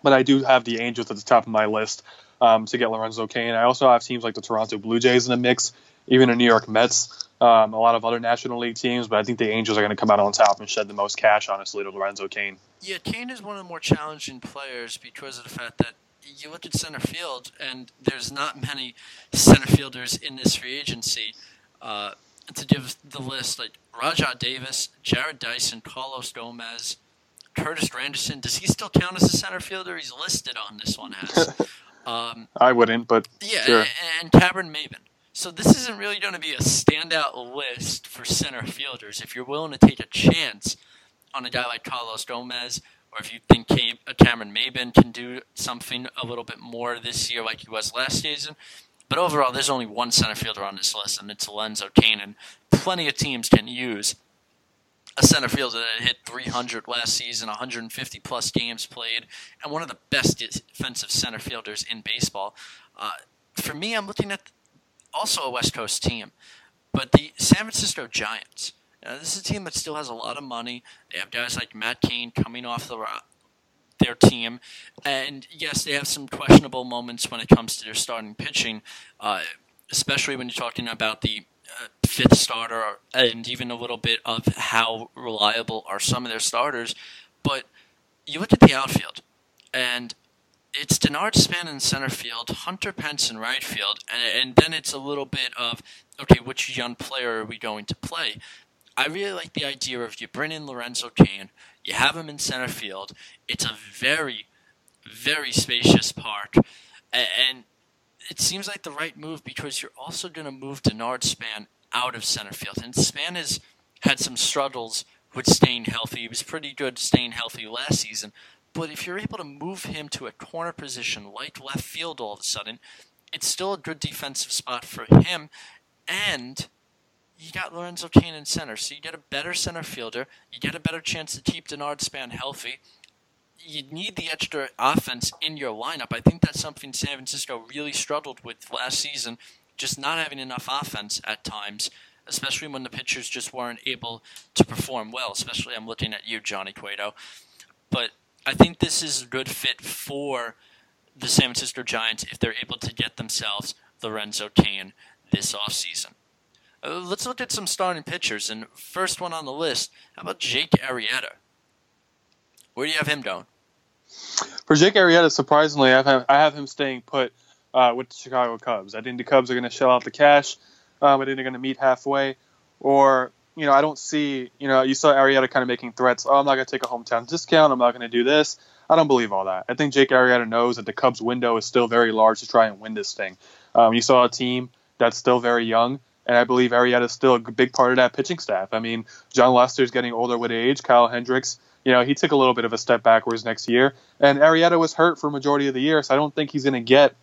But I do have the Angels at the top of my list um, to get Lorenzo Cain. I also have teams like the Toronto Blue Jays in the mix, even the New York Mets, um, a lot of other National League teams. But I think the Angels are going to come out on top and shed the most cash, honestly, to Lorenzo Cain. Yeah, Cain is one of the more challenging players because of the fact that you look at center field, and there's not many center fielders in this free agency. Uh, to give the list, like Rajai Davis, Jarrod Dyson, Carlos Gomez, Curtis Granderson. Does he still count as a center fielder? He's listed on this one as. Um, I wouldn't, but yeah, sure. and, and Cameron Maybin. So this isn't really going to be a standout list for center fielders. If you're willing to take a chance on a guy like Carlos Gomez, or if you think uh, Cameron Maybin can do something a little bit more this year like he was last season. But overall, there's only one center fielder on this list, and it's Lorenzo Cain, and plenty of teams can use a center fielder that hit 300 last season, 150 plus games played, and one of the best defensive center fielders in baseball. Uh, for me, I'm looking at also a West Coast team, but the San Francisco Giants. Uh, this is a team that still has a lot of money. They have guys like Matt Cain coming off the their team, and yes, they have some questionable moments when it comes to their starting pitching, uh, especially when you're talking about the uh, fifth starter and even a little bit of how reliable are some of their starters. But you look at the outfield, and it's Denard Span in center field, Hunter Pence in right field, and, and then it's a little bit of okay, which young player are we going to play? I really like the idea of you bring in Lorenzo Cain, you have him in center field. It's a very, very spacious park, and it seems like the right move because you're also going to move Denard Span out of center field. And Span has had some struggles with staying healthy. He was pretty good staying healthy last season. But if you're able to move him to a corner position like left field all of a sudden, it's still a good defensive spot for him. And you got Lorenzo Cain in center. So you get a better center fielder. You get a better chance to keep Denard Span healthy you need the extra offense in your lineup. I think that's something San Francisco really struggled with last season, just not having enough offense at times, especially when the pitchers just weren't able to perform well. Especially, I'm looking at you, Johnny Cueto. But I think this is a good fit for the San Francisco Giants if they're able to get themselves Lorenzo Cain this offseason. Uh, let's look at some starting pitchers. And first one on the list, how about Jake Arrieta? Where do you have him going? For Jake Arrieta, surprisingly, I have, I have him staying put uh, with the Chicago Cubs. I think the Cubs are going to shell out the cash. Um, I think they're going to meet halfway. Or, you know, I don't see, you know, you saw Arrieta kind of making threats. Oh, I'm not going to take a hometown discount. I'm not going to do this. I don't believe all that. I think Jake Arrieta knows that the Cubs' window is still very large to try and win this thing. Um, you saw a team that's still very young, and I believe Arrieta is still a big part of that pitching staff. I mean, Jon Lester's getting older with age. Kyle Hendricks you know, he took a little bit of a step backwards next year. And Arrieta was hurt for majority of the year, so I don't think he's going to get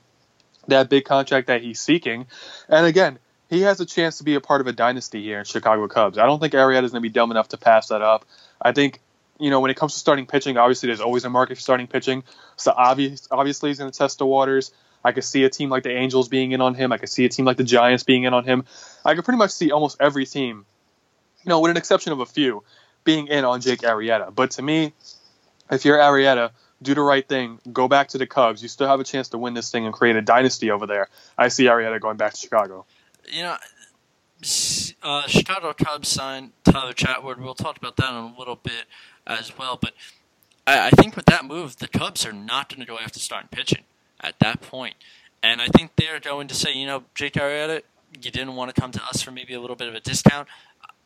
that big contract that he's seeking. And again, he has a chance to be a part of a dynasty here in Chicago Cubs. I don't think Arrieta is going to be dumb enough to pass that up. I think, you know, when it comes to starting pitching, obviously there's always a market for starting pitching. So obvious, obviously he's going to test the waters. I could see a team like the Angels being in on him. I could see a team like the Giants being in on him. I could pretty much see almost every team, you know, with an exception of a few, being in on Jake Arrieta. But to me, if you're Arrieta, do the right thing. Go back to the Cubs. You still have a chance to win this thing and create a dynasty over there. I see Arrieta going back to Chicago. You know, uh, Chicago Cubs signed Tyler Chatwood. We'll talk about that in a little bit as well. But I, I think with that move, the Cubs are not going to go after starting pitching at that point. And I think they're going to say, you know, Jake Arrieta, you didn't want to come to us for maybe a little bit of a discount.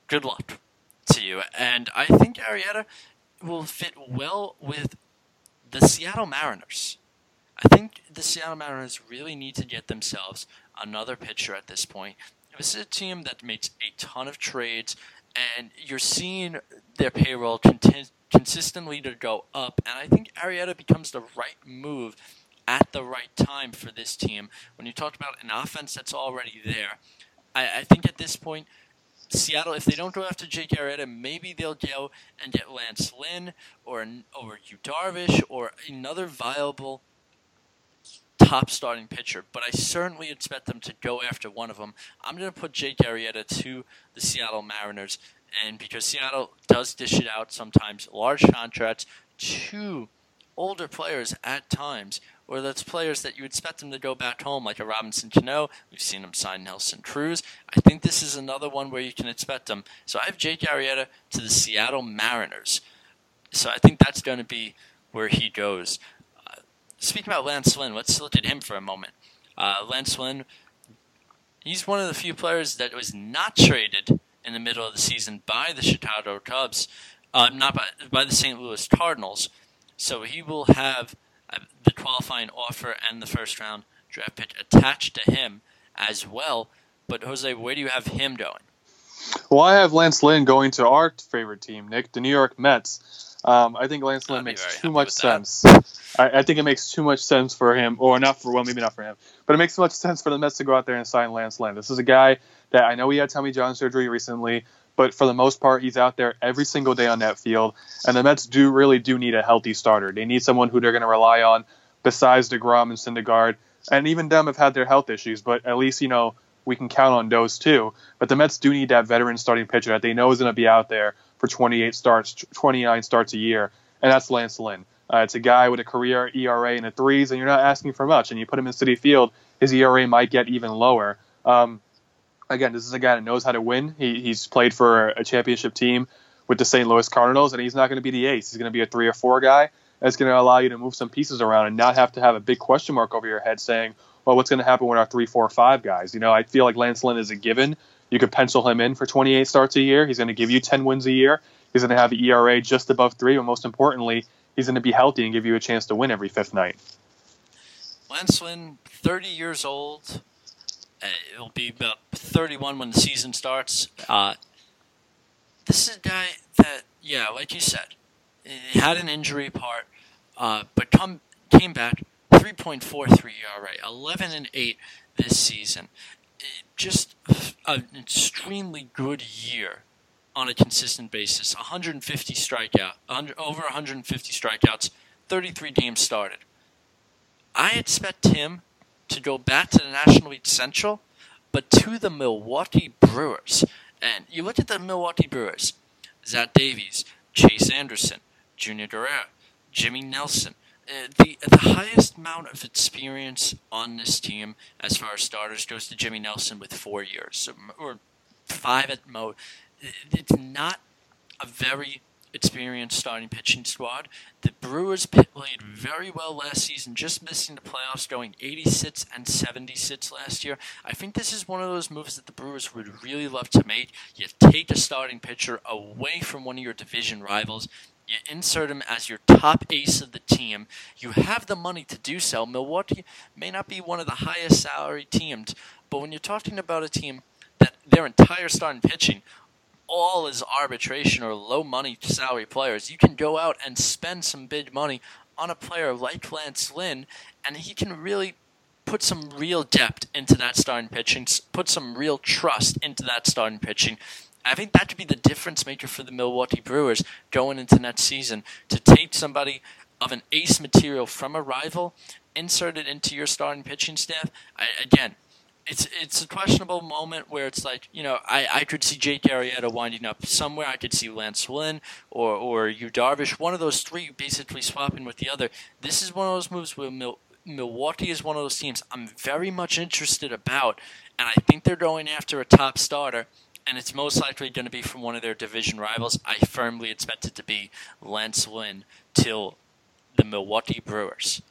Good luck to you. And I think Arrieta will fit well with the Seattle Mariners. I think the Seattle Mariners really need to get themselves another pitcher at this point. This is a team that makes a ton of trades, and you're seeing their payroll consistently to go up. And I think Arrieta becomes the right move at the right time for this team. When you talk about an offense that's already there, I, I think at this point, Seattle, if they don't go after Jake Arrieta, maybe they'll go and get Lance Lynn or or Yu Darvish or another viable top starting pitcher. But I certainly expect them to go after one of them. I'm going to put Jake Arrieta to the Seattle Mariners, and because Seattle does dish it out sometimes, large contracts to older players at times, or that's players that you expect them to go back home, like a Robinson Cano. We've seen him sign Nelson Cruz. I think this is another one where you can expect them. So I have Jake Arrieta to the Seattle Mariners. So I think that's going to be where he goes. Speaking about Lance Lynn, let's look at him for a moment. Uh, Lance Lynn, he's one of the few players that was not traded in the middle of the season by the Chicago Cubs, uh, not by, by the St. Louis Cardinals. So he will have uh, the qualifying offer and the first round draft pick attached to him as well. But Jose, where do you have him going? Well, I have Lance Lynn going to our favorite team, Nick, the New York Mets. Um, I think Lance Lynn makes too much sense. I, I, think it makes too much sense for him, or not for well, maybe not for him, but it makes too much sense for the Mets to go out there and sign Lance Lynn. This is a guy that I know he had Tommy John surgery recently, but for the most part, he's out there every single day on that field. And the Mets do really do need a healthy starter. They need someone who they're going to rely on besides DeGrom and Syndergaard. And even them have had their health issues, but at least, you know, we can count on those too. But the Mets do need that veteran starting pitcher that they know is going to be out there for 28 starts, 29 starts a year, and that's Lance Lynn. Uh, it's a guy with a career ERA in the threes, and you're not asking for much. And you put him in Citi Field, his ERA might get even lower. Um, again, this is a guy that knows how to win. He, he's played for a championship team with the St. Louis Cardinals, and he's not going to be the ace. He's going to be a three or four guy. That's going to allow you to move some pieces around and not have to have a big question mark over your head saying, well, what's going to happen with our three, four, five guys? You know, I feel like Lance Lynn is a given. You could pencil him in for 28 starts a year. He's going to give you 10 wins a year. He's going to have an ERA just above three, but most importantly, he's going to be healthy and give you a chance to win every fifth night. Lynn, 30 years old, uh, it'll be about 31 when the season starts. Uh, this is a guy that, yeah, like you said, he had an injury part, uh, but come came back 3.43 ERA, 11 and 8 this season. Just an extremely good year on a consistent basis. 150 strikeout, over 150 strikeouts, 33 games started. I expect him to go back to the National League Central, but to the Milwaukee Brewers. And you look at the Milwaukee Brewers, Zach Davies, Chase Anderson, Junior Guerrero, Jimmy Nelson. Uh, the the highest amount of experience on this team as far as starters goes to Jimmy Nelson with four years, or five at most. It's not a very experienced starting pitching squad. The Brewers played very well last season, just missing the playoffs, going 86 and 76 last year. I think this is one of those moves that the Brewers would really love to make. You take a starting pitcher away from one of your division rivals. You insert him as your top ace of the team. You have the money to do so. Milwaukee may not be one of the highest salary teams, but when you're talking about a team that their entire starting pitching all is arbitration or low money salary players. You can go out and spend some big money on a player like Lance Lynn, and he can really put some real depth into that starting pitching, put some real trust into that starting pitching. I think that could be the difference maker for the Milwaukee Brewers going into next season to take somebody of an ace material from a rival, insert it into your starting pitching staff. I, again, it's it's a questionable moment where it's like you know I, I could see Jake Arrieta winding up somewhere. I could see Lance Lynn or or Yu Darvish. One of those three basically swapping with the other. This is one of those moves where Mil- Milwaukee is one of those teams I'm very much interested about, and I think they're going after a top starter, and it's most likely going to be from one of their division rivals. I firmly expect it to be Lance Lynn till the Milwaukee Brewers.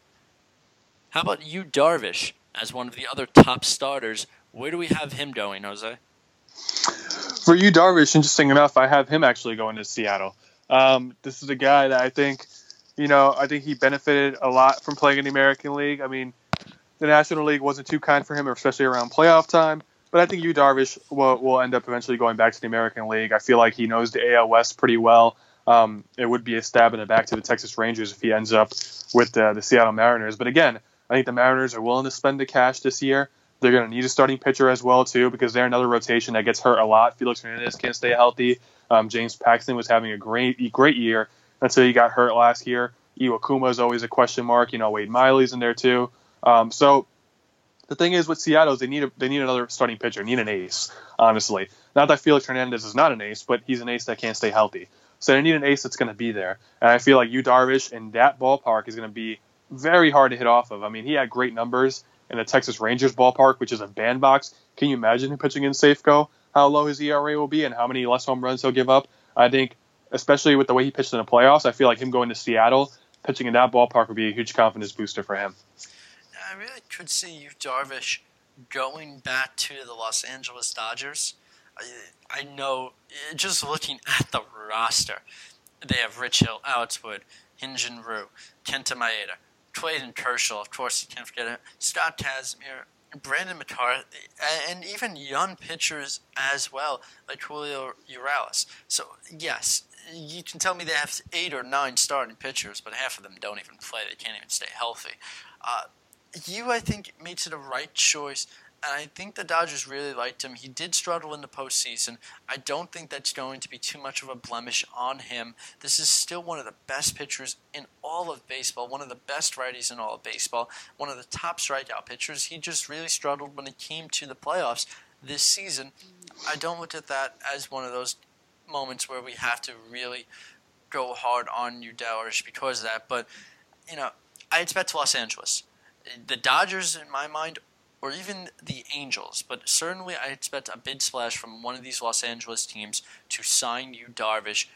How about Yu Darvish as one of the other top starters? Where do we have him going, Jose? For Yu Darvish, interesting enough, I have him actually going to Seattle. Um, this is a guy that I think, you know, I think he benefited a lot from playing in the American League. I mean, the National League wasn't too kind for him, especially around playoff time. But I think Yu Darvish will, will end up eventually going back to the American League. I feel like he knows the AL West pretty well. Um, it would be a stab in the back to the Texas Rangers if he ends up with the, Seattle Mariners. But again, I think the Mariners are willing to spend the cash this year. They're going to need a starting pitcher as well too because they're another rotation that gets hurt a lot. Felix Hernandez can't stay healthy. Um, James Paxton was having a great great year until he got hurt last year. Iwakuma is always a question mark. You know Wade Miley's in there too. Um, so the thing is with Seattle is they need a, they need another starting pitcher, need an ace. Honestly, not that Felix Hernandez is not an ace, but he's an ace that can't stay healthy. So they need an ace that's going to be there. And I feel like Yu Darvish in that ballpark is going to be very hard to hit off of. I mean, he had great numbers in the Texas Rangers ballpark, which is a bandbox. Can you imagine him pitching in Safeco? How low his ERA will be and how many less home runs he'll give up? I think, especially with the way he pitched in the playoffs, I feel like him going to Seattle, pitching in that ballpark would be a huge confidence booster for him. I really could see Yu Darvish going back to the Los Angeles Dodgers. I, I know, just looking at the roster, they have Rich Hill, Alex Wood, Hyun-Jin Ryu, Kenta Maeda, Clayton Kershaw, of course, you can't forget it, Scott Kazmir, Brandon McCarthy, and even young pitchers as well, like Julio Urias. So, yes, you can tell me they have eight or nine starting pitchers, but half of them don't even play. They can't even stay healthy. Uh, you, I think, it a right choice and I think the Dodgers really liked him. He did struggle in the postseason. I don't think that's going to be too much of a blemish on him. This is still one of the best pitchers in all of baseball, one of the best righties in all of baseball, one of the top strikeout pitchers. He just really struggled when it came to the playoffs this season. I don't look at that as one of those moments where we have to really go hard on Yu Darvish because of that. But, you know, I expect Los Angeles. The Dodgers, in my mind, or even the Angels, but certainly I expect a bid splash from one of these Los Angeles teams to sign Yu Darvish.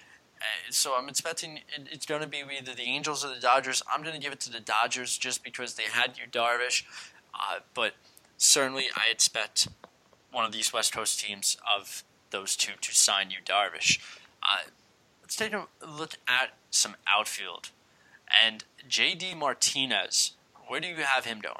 Uh, so I'm expecting it's going to be either the Angels or the Dodgers. I'm going to give it to the Dodgers just because they had Yu Darvish, uh, but certainly I expect one of these West Coast teams of those two to sign Yu Darvish. Uh, let's take a look at some outfield. And JD Martinez, where do you have him going?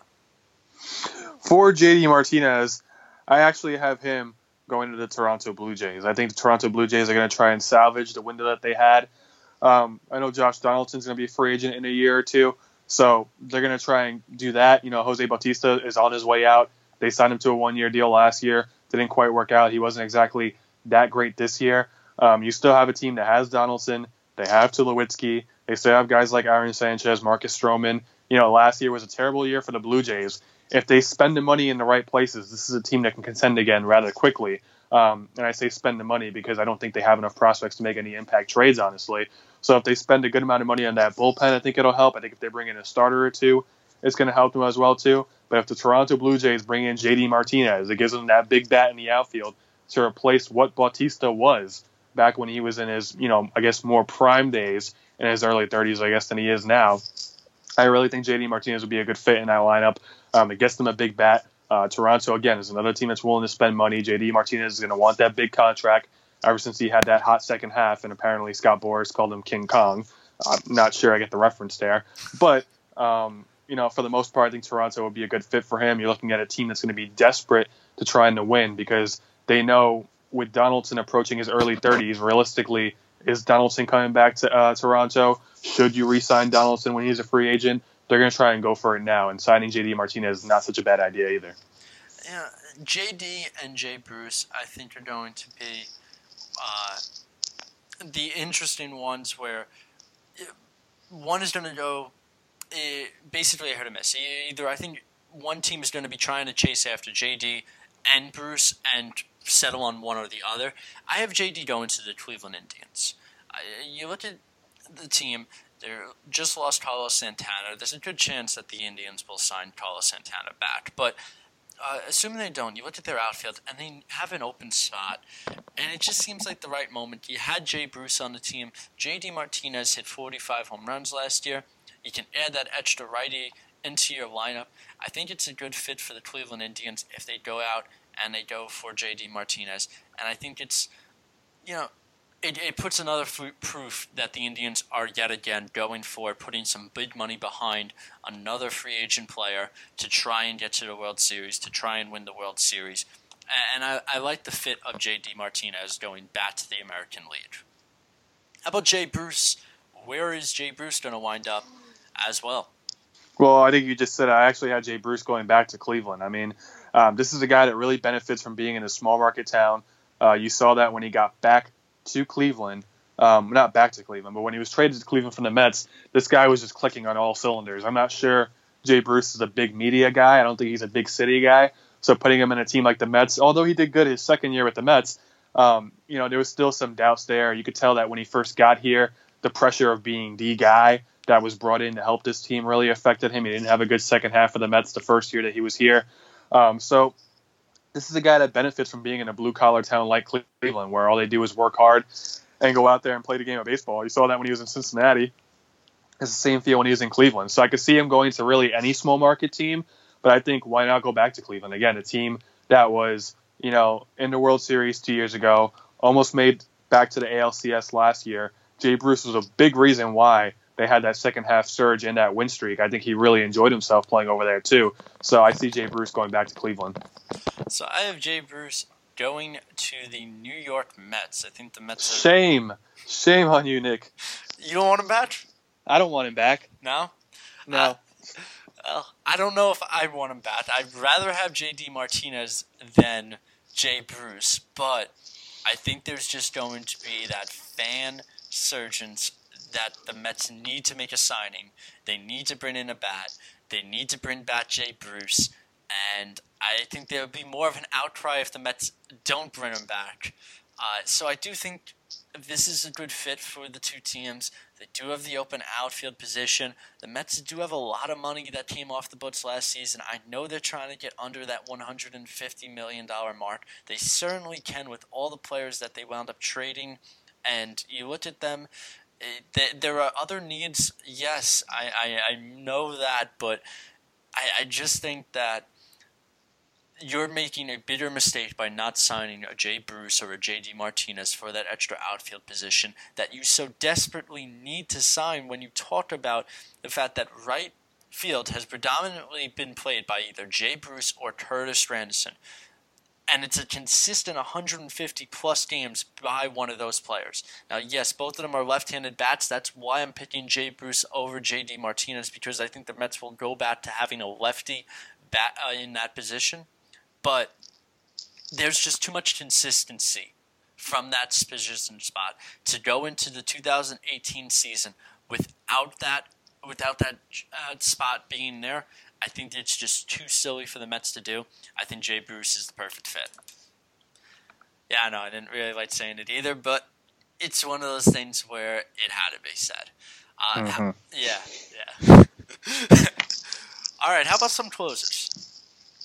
For JD Martinez, I actually have him going to the Toronto Blue Jays. I think the Toronto Blue Jays are going to try and salvage the window that they had. Um, I know Josh Donaldson's going to be a free agent in a year or two, so they're going to try and do that. You know, Jose Bautista is on his way out. They signed him to a one-year deal last year. Didn't quite work out. He wasn't exactly that great this year. Um, you still have a team that has Donaldson. They have Tulowitzki. They still have guys like Aaron Sanchez, Marcus Stroman. You know, last year was a terrible year for the Blue Jays if they spend the money in the right places, this is a team that can contend again rather quickly. Um, and I say spend the money because I don't think they have enough prospects to make any impact trades, honestly. So if they spend a good amount of money on that bullpen, I think it'll help. I think if they bring in a starter or two, it's going to help them as well too. But if the Toronto Blue Jays bring in JD Martinez, it gives them that big bat in the outfield to replace what Bautista was back when he was in his, you know, I guess more prime days in his early 30s, I guess, than he is now. I really think JD Martinez would be a good fit in that lineup. Um, it gets them a big bat. Uh, Toronto again is another team that's willing to spend money. JD Martinez is going to want that big contract. Ever since he had that hot second half, and apparently Scott Boras called him King Kong. I'm not sure I get the reference there, but um, you know, for the most part, I think Toronto would be a good fit for him. You're looking at a team that's going to be desperate to try and to win because they know with Donaldson approaching his early 30s, realistically, is Donaldson coming back to uh, Toronto? Should you re-sign Donaldson when he's a free agent? they're going to try and go for it now. And signing JD Martinez is not such a bad idea either. Yeah, JD and Jay Bruce, I think, are going to be uh, the interesting ones where one is going to go uh, basically a hit miss. Either I think one team is going to be trying to chase after JD and Bruce and settle on one or the other. I have JD going to the Cleveland Indians. You look at the team, they just lost Carlos Santana. There's a good chance that the Indians will sign Carlos Santana back. But uh, assuming they don't, you look at their outfield and they have an open spot, and it just seems like the right moment. You had Jay Bruce on the team. J.D. Martinez hit 45 home runs last year. You can add that extra righty into your lineup. I think it's a good fit for the Cleveland Indians if they go out and they go for J.D. Martinez. And I think it's, you know, it, it puts another f- proof that the Indians are yet again going for putting some big money behind another free agent player to try and get to the World Series, to try and win the World Series. And I, I like the fit of J.D. Martinez going back to the American League. How about Jay Bruce? Where is Jay Bruce going to wind up as well? Well, I think you just said I actually had Jay Bruce going back to Cleveland. I mean, um, this is a guy that really benefits from being in a small market town. Uh, you saw that when he got back to Cleveland, um, not back to Cleveland, but when he was traded to Cleveland from the Mets, this guy was just clicking on all cylinders. I'm not sure Jay Bruce is a big media guy. I don't think he's a big city guy. So putting him in a team like the Mets, although he did good his second year with the Mets, um, you know, there was still some doubts there. You could tell that when he first got here, the pressure of being the guy that was brought in to help this team really affected him. He didn't have a good second half of the Mets the first year that he was here. Um, so this is a guy that benefits from being in a blue collar town like Cleveland, where all they do is work hard and go out there and play the game of baseball. You saw that when he was in Cincinnati. It's the same feel when he was in Cleveland. So I could see him going to really any small market team, but I think why not go back to Cleveland again, a team that was you know in the World Series two years ago, almost made back to the ALCS last year. Jay Bruce was a big reason why they had that second half surge in that win streak. I think he really enjoyed himself playing over there too. So I see Jay Bruce going back to Cleveland. So I have Jay Bruce going to the New York Mets. I think the Mets. Are... Shame, shame on you, Nick. You don't want him back? I don't want him back. No. No. Uh, well, I don't know if I want him back. I'd rather have J.D. Martinez than Jay Bruce, but I think there's just going to be that fan surgence that the Mets need to make a signing. They need to bring in a bat. They need to bring back Jay Bruce. And I think there would be more of an outcry if the Mets don't bring him back. Uh, so I do think this is a good fit for the two teams. They do have the open outfield position. The Mets do have a lot of money that came off the books last season. I know they're trying to get under that $150 million mark. They certainly can with all the players that they wound up trading. And you look at them, there are other needs. Yes, I, I, I know that, but I, I just think that you're making a bitter mistake by not signing a Jay Bruce or a JD Martinez for that extra outfield position that you so desperately need to sign when you talk about the fact that right field has predominantly been played by either Jay Bruce or Curtis Granderson and it's a consistent 150 plus games by one of those players. Now, yes, both of them are left-handed bats. That's why I'm picking Jay Bruce over J.D. Martinez because I think the Mets will go back to having a lefty bat uh, in that position. But there's just too much consistency from that position spot to go into the 2018 season without that without that uh, spot being there. I think it's just too silly for the Mets to do. I think Jay Bruce is the perfect fit. Yeah, I know I didn't really like saying it either, but it's one of those things where it had to be said. Uh, mm-hmm. yeah, yeah. All right, how about some closers?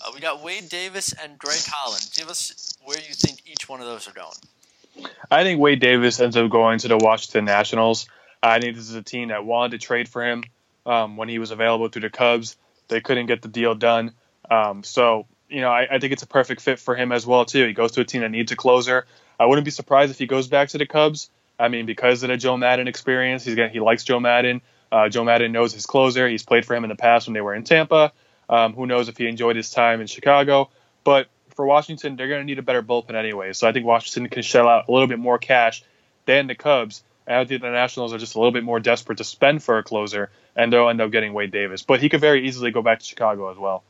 Uh, we got Wade Davis and Greg Holland. Give us where you think each one of those are going. I think Wade Davis ends up going to the Washington Nationals. I think this is a team that wanted to trade for him um, when he was available to the Cubs. They couldn't get the deal done. Um, so, you know, I, I, think it's a perfect fit for him as well, too. He goes to a team that needs a closer. I wouldn't be surprised if he goes back to the Cubs. I mean, because of the Joe Maddon experience, he's got, he likes Joe Maddon. Uh, Joe Maddon knows his closer. He's played for him in the past when they were in Tampa. Um, who knows if he enjoyed his time in Chicago? But for Washington, they're going to need a better bullpen anyway. So I think Washington can shell out a little bit more cash than the Cubs. And I think the Nationals are just a little bit more desperate to spend for a closer and they'll end up getting Wade Davis. But he could very easily go back to Chicago as well.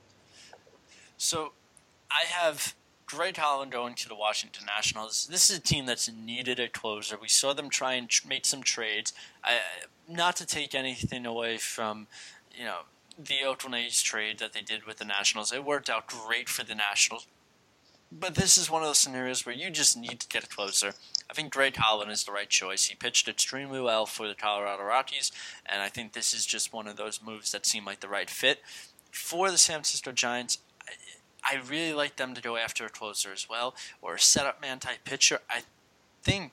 So I have Greg Holland going to the Washington Nationals. This is a team that's needed a closer. We saw them try and tr- make some trades. I, not to take anything away from, you know, the Oakland A's trade that they did with the Nationals. It worked out great for the Nationals. But this is one of those scenarios where you just need to get a closer. I think Greg Holland is the right choice. He pitched extremely well for the Colorado Rockies, and I think this is just one of those moves that seem like the right fit. For the San Francisco Giants, I really like them to go after a closer as well or a setup man type pitcher. I think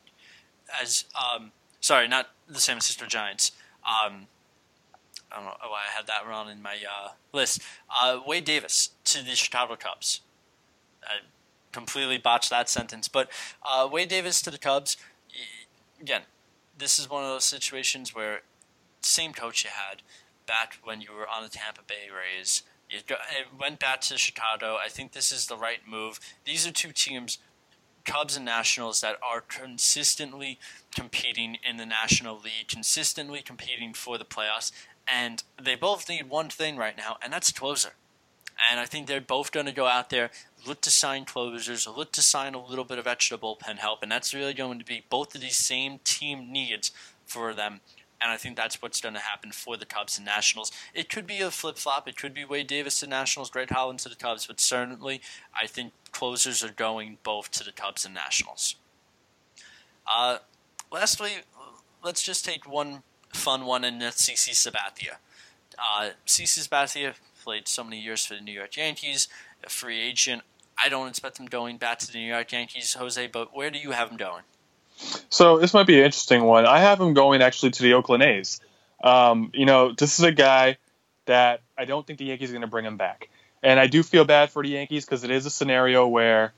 as um, sorry, not the San Francisco Giants. Um, I don't know why I had that wrong in my uh, list. Uh, Wade Davis to the Chicago Cubs. I completely botched that sentence, but uh, Wade Davis to the Cubs. Again, this is one of those situations where same coach you had back when you were on the Tampa Bay Rays. It went back to Chicago. I think this is the right move. These are two teams, Cubs and Nationals, that are consistently competing in the National League, consistently competing for the playoffs, and they both need one thing right now, and that's closer. And I think they're both going to go out there, look to sign closers, look to sign a little bit of extra bullpen help, and that's really going to be both of these same team needs for them. And I think that's what's going to happen for the Cubs and Nationals. It could be a flip flop. It could be Wade Davis to Nationals, Greg Holland to the Cubs, but certainly I think closers are going both to the Cubs and Nationals. Uh, lastly, let's just take one fun one, and that's CC Sabathia. Uh, CC Sabathia played so many years for the New York Yankees, a free agent. I don't expect him going back to the New York Yankees, Jose, but where do you have him going? So this might be an interesting one. I have him going actually to the Oakland A's. Um, you know, this is a guy that I don't think the Yankees are going to bring him back. And I do feel bad for the Yankees because it is a scenario where,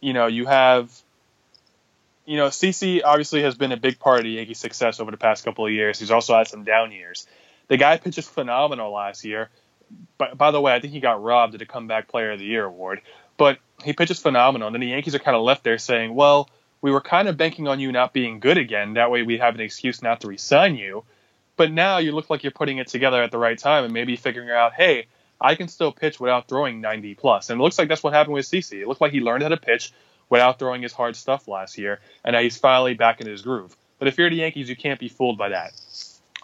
you know, you have, you know, CC obviously has been a big part of the Yankees' success over the past couple of years. He's also had some down years. The guy pitches phenomenal last year. By, by the way, I think he got robbed at the Comeback Player of the Year award. But he pitches phenomenal. And then the Yankees are kind of left there saying, well, we were kind of banking on you not being good again. That way we have an excuse not to resign you. But now you look like you're putting it together at the right time and maybe figuring out, hey, I can still pitch without throwing 90 plus. And it looks like that's what happened with CC. It looked like he learned how to pitch without throwing his hard stuff last year, and now he's finally back in his groove. But if you're the Yankees, you can't be fooled by that.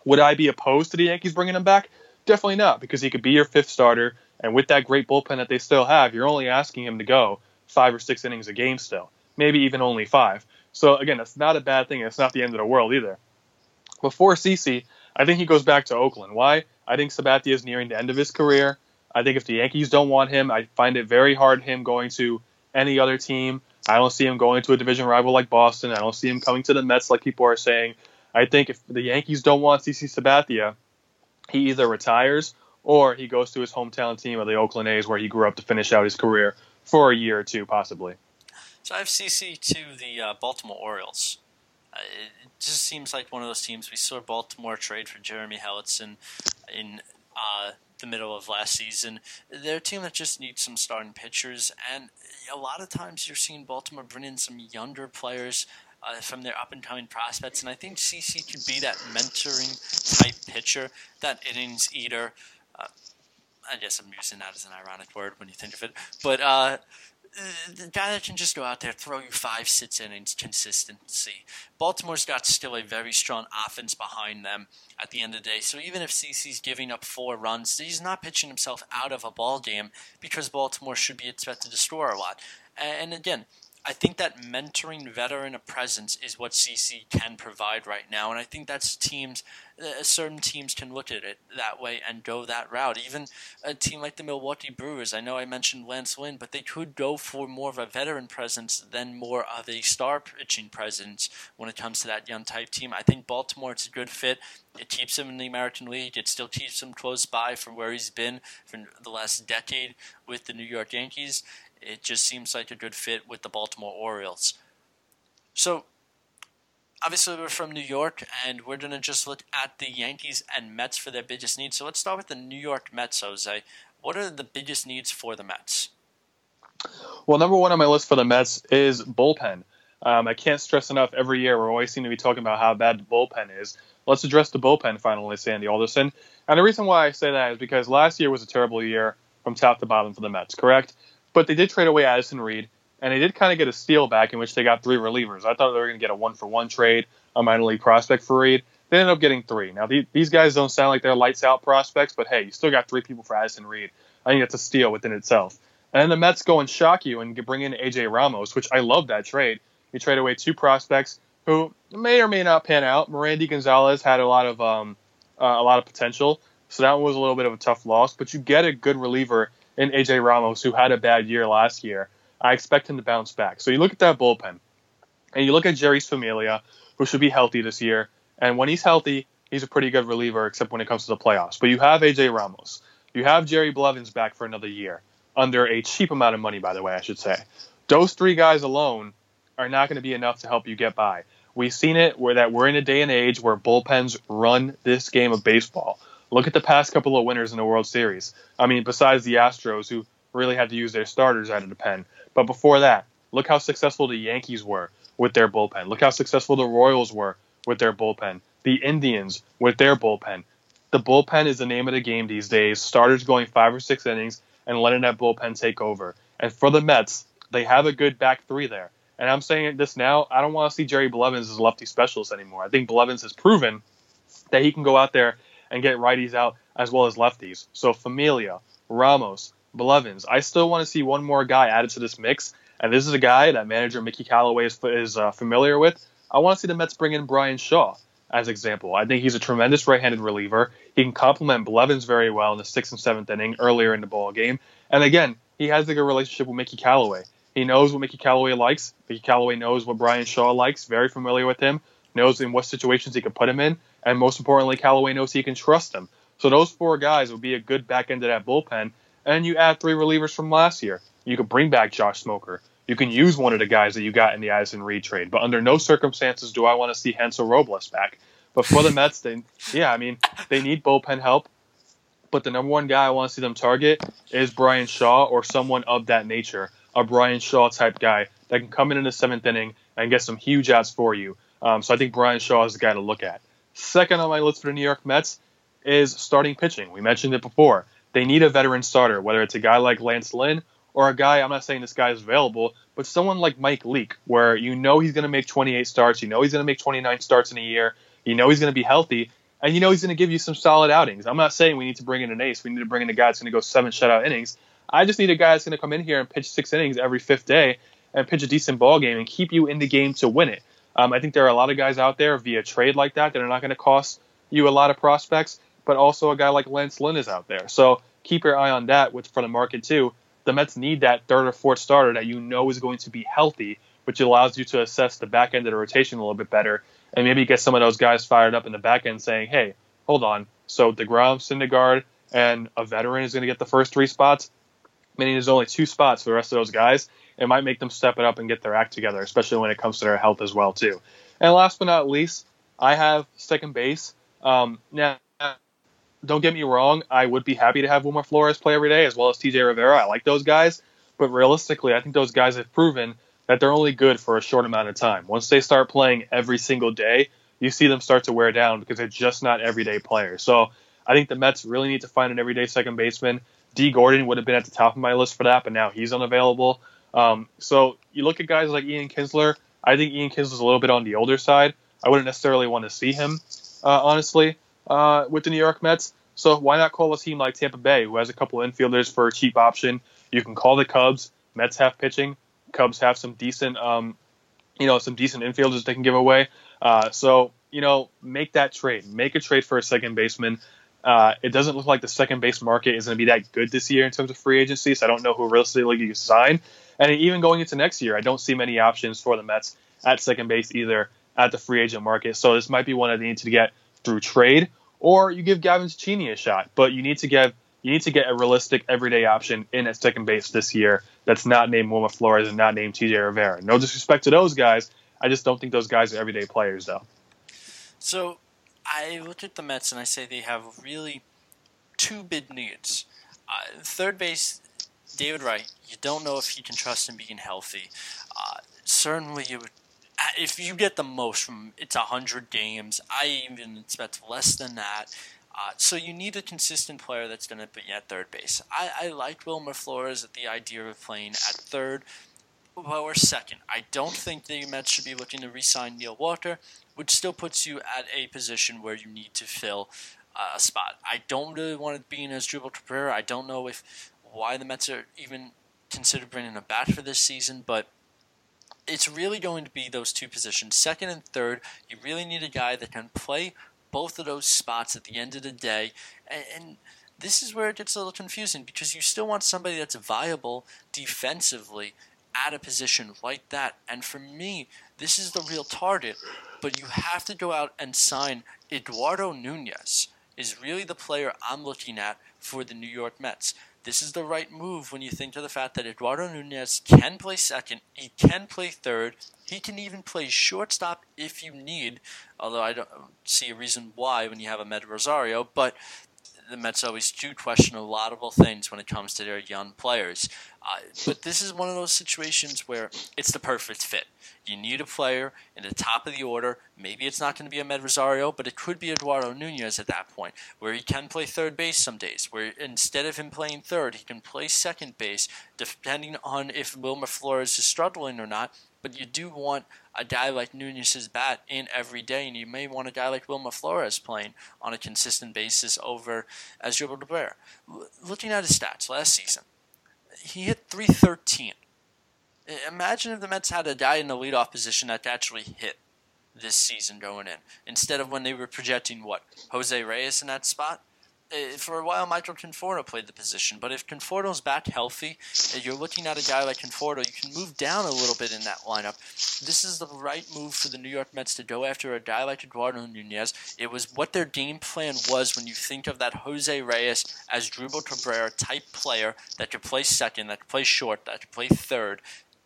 Would I be opposed to the Yankees bringing him back? Definitely not, because he could be your fifth starter, and with that great bullpen that they still have, you're only asking him to go five or six innings a game still, maybe even only five. So again, that's not a bad thing. It's not the end of the world either. Before CC, I think he goes back to Oakland. Why? I think Sabathia is nearing the end of his career. I think if the Yankees don't want him, I find it very hard him going to any other team. I don't see him going to a division rival like Boston. I don't see him coming to the Mets like people are saying. I think if the Yankees don't want CC Sabathia, he either retires or he goes to his hometown team of the Oakland A's where he grew up to finish out his career for a year or two, possibly. So I have CC to the uh, Baltimore Orioles. Uh, it just seems like one of those teams. We saw Baltimore trade for Jeremy Hellickson in uh, the middle of last season. They're a team that just needs some starting pitchers, and a lot of times you're seeing Baltimore bring in some younger players uh, from their up and coming prospects, and I think CC could be that mentoring type pitcher, that innings eater. Uh, I guess I'm using that as an ironic word when you think of it, but uh, the guy that can just go out there, throw you five, six innings, consistency. Baltimore's got still a very strong offense behind them at the end of the day. So even if CC's giving up four runs, he's not pitching himself out of a ball game because Baltimore should be expected to score a lot. And again, I think that mentoring veteran presence is what CC can provide right now, and I think that's teams. Uh, certain teams can look at it that way and go that route. Even a team like the Milwaukee Brewers. I know I mentioned Lance Lynn, but they could go for more of a veteran presence than more of a star pitching presence when it comes to that young type team. I think Baltimore is a good fit. It keeps him in the American League. It still keeps him close by from where he's been for the last decade with the New York Yankees it just seems like a good fit with the Baltimore Orioles. So, obviously, we're from New York, and we're going to just look at the Yankees and Mets for their biggest needs. So, let's start with the New York Mets, Jose. What are the biggest needs for the Mets? Well, number one on my list for the Mets is bullpen. Um, I can't stress enough. Every year, we always seem to be talking about how bad the bullpen is. Let's address the bullpen finally, Sandy Alderson. And the reason why I say that is because last year was a terrible year from top to bottom for the Mets, correct? But they did trade away Addison Reed, and they did kind of get a steal back in which they got three relievers. I thought they were going to get a one for one trade, a minor league prospect for Reed. They ended up getting three. Now, the, these guys don't sound like they're lights out prospects, but hey, you still got three people for Addison Reed. I think that's a steal within itself. And then the Mets go and shock you and bring in AJ Ramos, which I love that trade. You trade away two prospects who may or may not pan out. Merandy Gonzalez had a lot of um, uh, a lot of potential, so that was a little bit of a tough loss. But you get a good reliever in AJ Ramos, who had a bad year last year. I expect him to bounce back. So you look at that bullpen, and you look at Jeurys Familia, who should be healthy this year. And when he's healthy, he's a pretty good reliever, except when it comes to the playoffs. But you have AJ Ramos. You have Jerry Blevins back for another year, under a cheap amount of money, by the way, I should say. Those three guys alone are not going to be enough to help you get by. We've seen it where that we're in a day and age where bullpens run this game of baseball. Look at the past couple of winners in the World Series. I mean, besides the Astros, who really had to use their starters out of the pen. But before that, look how successful the Yankees were with their bullpen. Look how successful the Royals were with their bullpen. The Indians with their bullpen. The bullpen is the name of the game these days. Starters going five or six innings and letting that bullpen take over. And for the Mets, they have a good back three there. And I'm saying this now, I don't want to see Jerry Blevins as a lefty specialist anymore. I think Blevins has proven that he can go out there and get righties out as well as lefties. So Familia, Ramos, Blevins. I still want to see one more guy added to this mix, and this is a guy that manager Mickey Callaway is, is uh, familiar with. I want to see the Mets bring in Bryan Shaw as example. I think he's a tremendous right-handed reliever. He can complement Blevins very well in the sixth and seventh inning earlier in the ball game. And again, he has a good relationship with Mickey Callaway. He knows what Mickey Callaway likes. Mickey Callaway knows what Bryan Shaw likes. Very familiar with him. Knows in what situations he can put him in and most importantly, Callaway knows he can trust him. So those four guys will be a good back end of that bullpen. And you add three relievers from last year. You could bring back Josh Smoker. You can use one of the guys that you got in the Addison Reed trade. But under no circumstances do I want to see Hansel Robles back. But for the Mets, they, yeah, I mean, they need bullpen help. But the number one guy I want to see them target is Bryan Shaw or someone of that nature, a Bryan Shaw type guy that can come in in the seventh inning and get some huge outs for you. Um, so I think Bryan Shaw is the guy to look at. Second on my list for the New York Mets is starting pitching. We mentioned it before. They need a veteran starter, whether it's a guy like Lance Lynn or a guy, I'm not saying this guy is available, but someone like Mike Leake, where you know he's going to make 28 starts, you know he's going to make 29 starts in a year, you know he's going to be healthy, and you know he's going to give you some solid outings. I'm not saying we need to bring in an ace. We need to bring in a guy that's going to go seven shutout innings. I just need a guy that's going to come in here and pitch six innings every fifth day and pitch a decent ball game and keep you in the game to win it. Um, I think there are a lot of guys out there via trade like that that are not going to cost you a lot of prospects, but also a guy like Lance Lynn is out there. So keep your eye on that with, for the market too. The Mets need that third or fourth starter that you know is going to be healthy, which allows you to assess the back end of the rotation a little bit better and maybe get some of those guys fired up in the back end saying, hey, hold on. So DeGrom, Syndergaard, and a veteran is going to get the first three spots, meaning there's only two spots for the rest of those guys it might make them step it up and get their act together, especially when it comes to their health as well too. And last but not least, I have second base. Um, now, don't get me wrong, I would be happy to have Wilmer Flores play every day as well as TJ Rivera. I like those guys, but realistically, I think those guys have proven that they're only good for a short amount of time. Once they start playing every single day, you see them start to wear down because they're just not everyday players. So I think the Mets really need to find an everyday second baseman. Dee Gordon would have been at the top of my list for that, but now he's unavailable. Um, so you look at guys like Ian Kinsler. I think Ian Kinsler's a little bit on the older side. I wouldn't necessarily want to see him, uh, honestly, uh, with the New York Mets. So why not call a team like Tampa Bay, who has a couple infielders for a cheap option? You can call the Cubs. Mets have pitching. Cubs have some decent, um, you know, some decent infielders they can give away. Uh, so you know, make that trade. Make a trade for a second baseman. Uh, it doesn't look like the second base market is going to be that good this year in terms of free agency. So I don't know who realistically you sign. And even going into next year, I don't see many options for the Mets at second base either at the free agent market. So this might be one that they need to get through trade, or you give Gavin Cecchini a shot. But you need to get you need to get a realistic everyday option in at second base this year that's not named Wilmer Flores and not named TJ Rivera. No disrespect to those guys. I just don't think those guys are everyday players though. So I look at the Mets and I say they have really two big needs. Uh, third base David Wright, you don't know if he can trust him being healthy. Uh, certainly, you uh, if you get the most from it's hundred games. I even expect less than that. Uh, so you need a consistent player that's going to be at third base. I, I like Wilmer Flores at the idea of playing at third, or second. I don't think the Mets should be looking to re-sign Neil Walker, which still puts you at a position where you need to fill uh, a spot. I don't really want to be in as Asdrubal Cabrera. I don't know if why the Mets are even considered bringing a bat for this season, but it's really going to be those two positions, second and third. You really need a guy that can play both of those spots at the end of the day. And, and this is where it gets a little confusing because you still want somebody that's viable defensively at a position like that. And for me, this is the real target. But you have to go out and sign Eduardo Nunez. Is really the player I'm looking at for the New York Mets. This is the right move when you think of the fact that Eduardo Nunez can play second, he can play third, he can even play shortstop if you need. Although I don't see a reason why when you have Amed Rosario, but the Mets always do question a lot of things when it comes to their young players. Uh, but this is one of those situations where it's the perfect fit. You need a player in the top of the order. Maybe it's not going to be Amed Rosario, but it could be Eduardo Nunez at that point, where he can play third base some days, where instead of him playing third, he can play second base, depending on if Wilmer Flores is struggling or not. But you do want a guy like Nunez's bat in every day, and you may want a guy like Wilmer Flores playing on a consistent basis over Asdrubal Cabrera. L- looking at his stats last season, he hit 313. Imagine if the Mets had a guy in the leadoff position that actually hit this season going in, instead of when they were projecting what Jose Reyes in that spot. Uh, for a while, Michael Conforto played the position, but if Conforto's back healthy, uh, you're looking at a guy like Conforto, you can move down a little bit in that lineup. This is the right move for the New York Mets to go after a guy like Eduardo Nunez. It was what their game plan was when you think of that Jose Reyes Asdrubal Cabrera type player that could play second, that could play short, that could play third.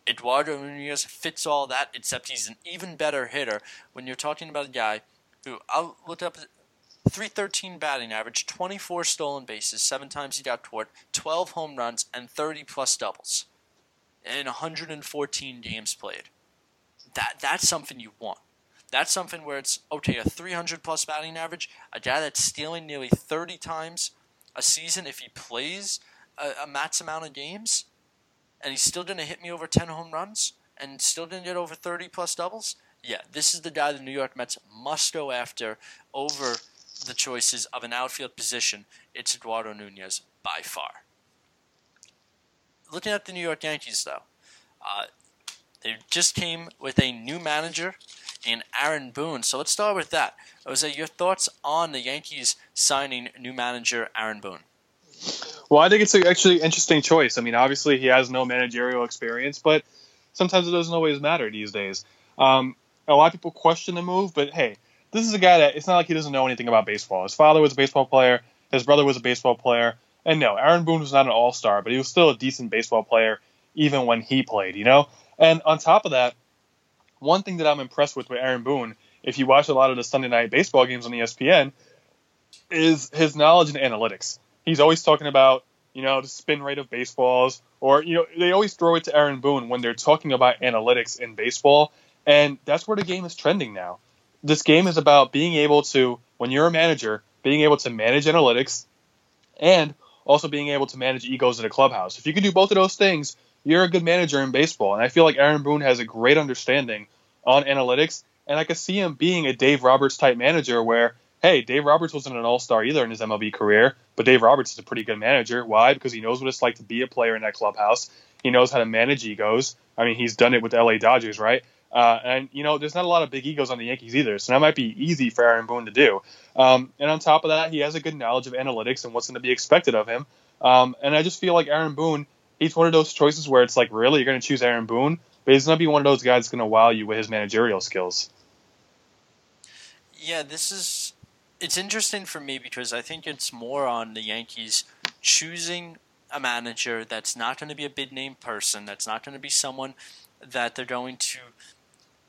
Eduardo Nunez fits all that, except he's an even better hitter when you're talking about a guy who I'll look up 313 batting average, 24 stolen bases, seven times he got toward, 12 home runs, and 30 plus doubles in 114 games played. That that's something you want. That's something where it's okay, a 300 plus batting average, a guy that's stealing nearly 30 times a season if he plays a, a max amount of games, and he's still going to hit me over 10 home runs and still to get over 30 plus doubles. Yeah, this is the guy the New York Mets must go after over the choices of an outfield position, it's Eduardo Nunez by far. Looking at the New York Yankees, though, uh, they just came with a new manager in Aaron Boone. So let's start with that. Jose, your thoughts on the Yankees signing new manager Aaron Boone? Well, I think it's actually interesting choice. I mean, obviously he has no managerial experience, but sometimes it doesn't always matter these days. Um, a lot of people question the move, but hey, this is a guy that it's not like he doesn't know anything about baseball. His father was a baseball player, his brother was a baseball player, and no, Aaron Boone was not an all star, but he was still a decent baseball player even when he played, you know? And on top of that, one thing that I'm impressed with with Aaron Boone, if you watch a lot of the Sunday night baseball games on ESPN, is his knowledge in analytics. He's always talking about, you know, the spin rate of baseballs, or, you know, they always throw it to Aaron Boone when they're talking about analytics in baseball. And that's where the game is trending now this game is about being able to, when you're a manager, being able to manage analytics and also being able to manage egos in a clubhouse. If you can do both of those things, you're a good manager in baseball. And I feel like Aaron Boone has a great understanding on analytics. And I could see him being a Dave Roberts type manager where, hey, Dave Roberts wasn't an all star either in his MLB career, but Dave Roberts is a pretty good manager. Why? Because he knows what it's like to be a player in that clubhouse. He knows how to manage egos. I mean, he's done it with the LA Dodgers, right? Uh, and you know, there's not a lot of big egos on the Yankees either, so that might be easy for Aaron Boone to do. Um, and on top of that, he has a good knowledge of analytics and what's going to be expected of him. Um, and I just feel like Aaron Boone, he's one of those choices where it's like, really, you're going to choose Aaron Boone, but he's going to be one of those guys that's going to wow you with his managerial skills. Yeah, this is it's interesting for me because I think it's more on the Yankees choosing a manager that's not going to be a big name person, that's not going to be someone that they're going to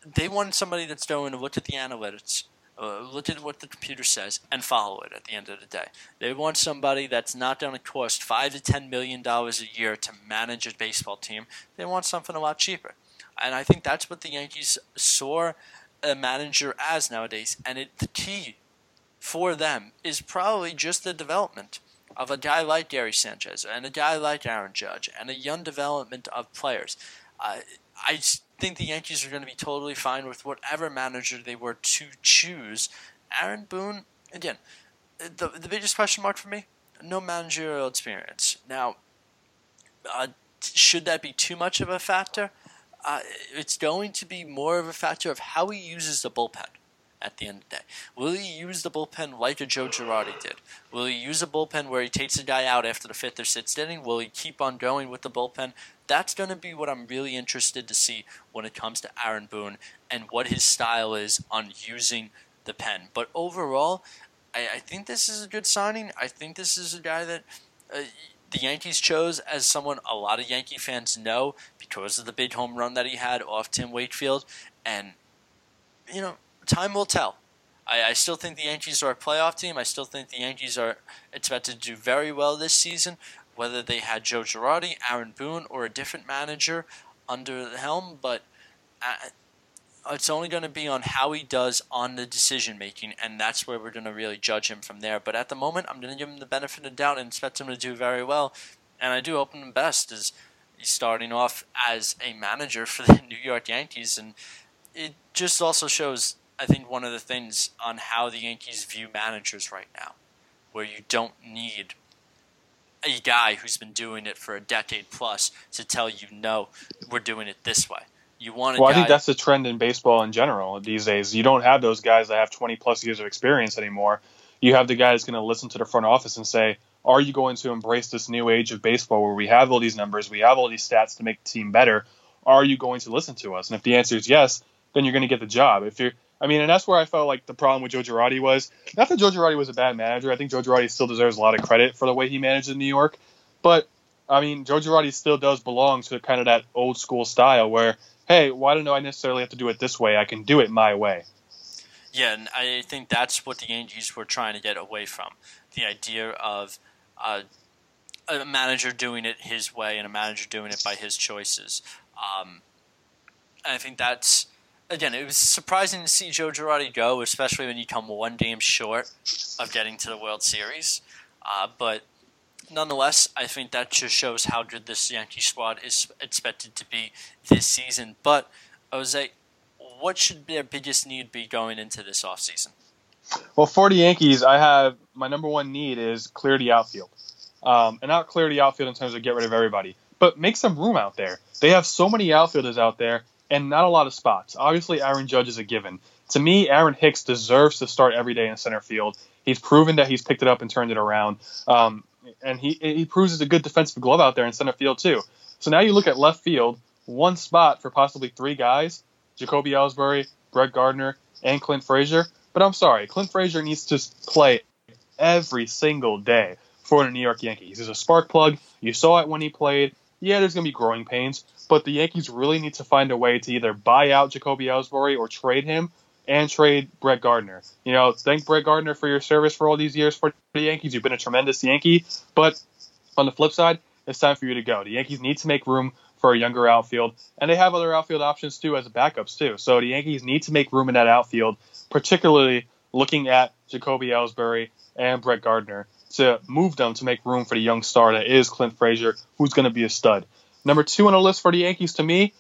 they want somebody that's going to look at the analytics, uh, look at what the computer says, and follow it at the end of the day. They want somebody that's not going to cost five to ten million dollars a year to manage a baseball team. They want something a lot cheaper, and I think that's what the Yankees saw a manager as nowadays. And it, the key for them is probably just the development of a guy like Gary Sanchez and a guy like Aaron Judge and a young development of players. Uh, I think the Yankees are going to be totally fine with whatever manager they were to choose. Aaron Boone, again, the the biggest question mark for me, no managerial experience. Now, uh, should that be too much of a factor? Uh, it's going to be more of a factor of how he uses the bullpen. At the end of the day. Will he use the bullpen like a Joe Girardi did? Will he use a bullpen where he takes a guy out after the fifth or sixth inning? Will he keep on going with the bullpen? That's going to be what I'm really interested to see when it comes to Aaron Boone and what his style is on using the pen. But overall, I, I think this is a good signing. I think this is a guy that. Uh, the Yankees chose as someone a lot of Yankee fans know because of the big home run that he had off Tim Wakefield. And, you know, time will tell. I, I still think the Yankees are a playoff team. I still think the Yankees are expected to do very well this season, whether they had Joe Girardi, Aaron Boone, or a different manager under the helm. But uh, it's only going to be on how he does on the decision making, and that's where we're going to really judge him from there. But at the moment, I'm going to give him the benefit of the doubt and expect him to do very well. And I do hope him best as he's starting off as a manager for the New York Yankees, and it just also shows, I think, one of the things on how the Yankees view managers right now, where you don't need a guy who's been doing it for a decade plus to tell you, no, we're doing it this way. You want well, guy- I think that's the trend in baseball in general these days. You don't have those guys that have 20 plus years of experience anymore. You have the guy that's going to listen to the front office and say, "Are you going to embrace this new age of baseball where we have all these numbers, we have all these stats to make the team better? Are you going to listen to us?" And if the answer is yes, then you're going to get the job. If you're I mean, and that's where I felt like the problem with Joe Girardi was not that Joe Girardi was a bad manager. I think Joe Girardi still deserves a lot of credit for the way he managed in New York. But I mean, Joe Girardi still does belong to kind of that old school style where hey, why don't I necessarily have to do it this way? I can do it my way. Yeah, and I think that's what the Yankees were trying to get away from the idea of uh, a manager doing it his way and a manager doing it by his choices. Um, I think that's again, it was surprising to see Joe Girardi go, especially when you come one game short of getting to the World Series. Uh, but nonetheless, I think that just shows how good this Yankee squad is expected to be this season. But Jose, what should their biggest need be going into this offseason? Well, for the Yankees, I have my number one need is clear the outfield, um, and not clear the outfield in terms of get rid of everybody, but make some room out there. They have so many outfielders out there, and not a lot of spots. Obviously, Aaron Judge is a given. To me, Aaron Hicks deserves to start every day in center field. He's proven that he's picked it up and turned it around. Um, and he he proves he's a good defensive glove out there in center field too. So now you look at left field, one spot for possibly three guys: Jacoby Ellsbury, Brett Gardner, and Clint Frazier. But I'm sorry, Clint Frazier needs to play every single day for the New York Yankees. He's a spark plug. You saw it when he played. Yeah, there's going to be growing pains, but the Yankees really need to find a way to either buy out Jacoby Ellsbury or trade him and trade Brett Gardner. You know, thank Brett Gardner for your service for all these years for the Yankees. You've been a tremendous Yankee, but on the flip side, it's time for you to go. The Yankees need to make room for a younger outfield, and they have other outfield options too as backups too. So the Yankees need to make room in that outfield, particularly looking at Jacoby Ellsbury and Brett Gardner to move them to make room for the young star that is Clint Frazier, who's going to be a stud. Number two on the list for the Yankees to me,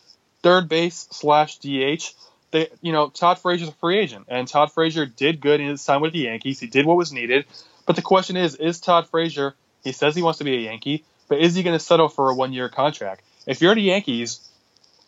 third base slash DH they, you know, Todd Frazier's a free agent, and Todd Frazier did good in his time with the Yankees. He did what was needed. But the question is, is Todd Frazier? He says he wants to be a Yankee, but is he going to settle for a one-year contract? If you're the Yankees,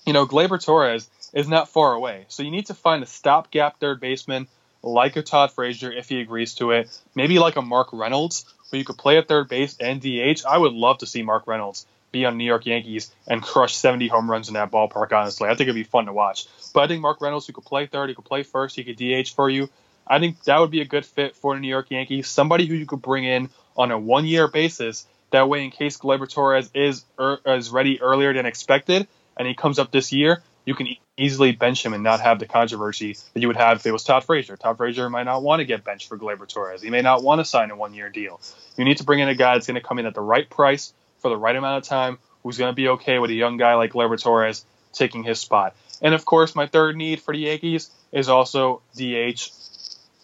you know, Gleyber Torres is not far away, so you need to find a stopgap third baseman like a Todd Frazier if he agrees to it. Maybe like a Mark Reynolds, where you could play at third base and DH. I would love to see Mark Reynolds be on New York Yankees and crush 70 home runs in that ballpark, honestly. I think it'd be fun to watch. But I think Mark Reynolds, who could play third, he could play first, he could DH for you. I think that would be a good fit for the New York Yankees. Somebody who you could bring in on a one year basis. That way, in case Gleyber Torres is, er, is ready earlier than expected and he comes up this year, you can easily bench him and not have the controversy that you would have if it was Todd Frazier. Todd Frazier might not want to get benched for Gleyber Torres. He may not want to sign a one year deal. You need to bring in a guy that's going to come in at the right price for the right amount of time who's going to be okay with a young guy like Gleyber Torres taking his spot. And of course, my third need for the Yankees is also DH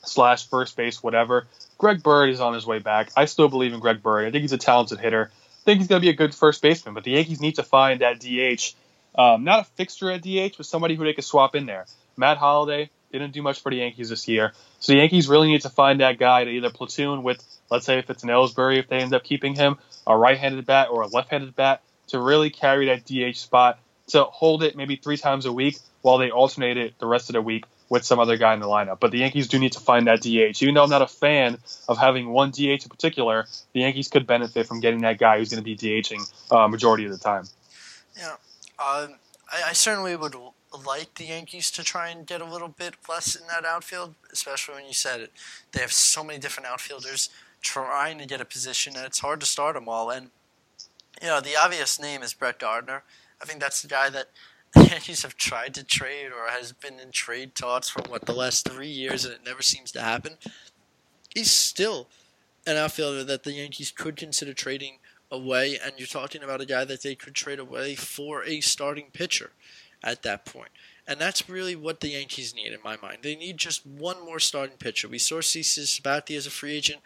slash first base, whatever. Greg Bird is on his way back. I still believe in Greg Bird. I think he's a talented hitter. I think he's going to be a good first baseman, but the Yankees need to find that DH, um, not a fixture at DH, but somebody who they could swap in there. Matt Holliday didn't do much for the Yankees this year, so the Yankees really need to find that guy to either platoon with, let's say if it's an Ellsbury, if they end up keeping him, a right-handed bat or a left-handed bat, to really carry that DH spot, to hold it maybe three times a week, while they alternate it the rest of the week with some other guy in the lineup. But the Yankees do need to find that DH. Even though I'm not a fan of having one DH in particular, the Yankees could benefit from getting that guy who's going to be DHing uh, majority of the time. Yeah, um, I, I certainly would like the Yankees to try and get a little bit less in that outfield, especially when you said it. They have so many different outfielders trying to get a position, and it's hard to start them all. And you know, the obvious name is Brett Gardner. I think that's the guy that the Yankees have tried to trade or has been in trade talks for what the last three years, and it never seems to happen. He's still an outfielder that the Yankees could consider trading away, and you're talking about a guy that they could trade away for a starting pitcher at that point. And that's really what the Yankees need in my mind. They need just one more starting pitcher. We saw CC Sabathia as a free agent.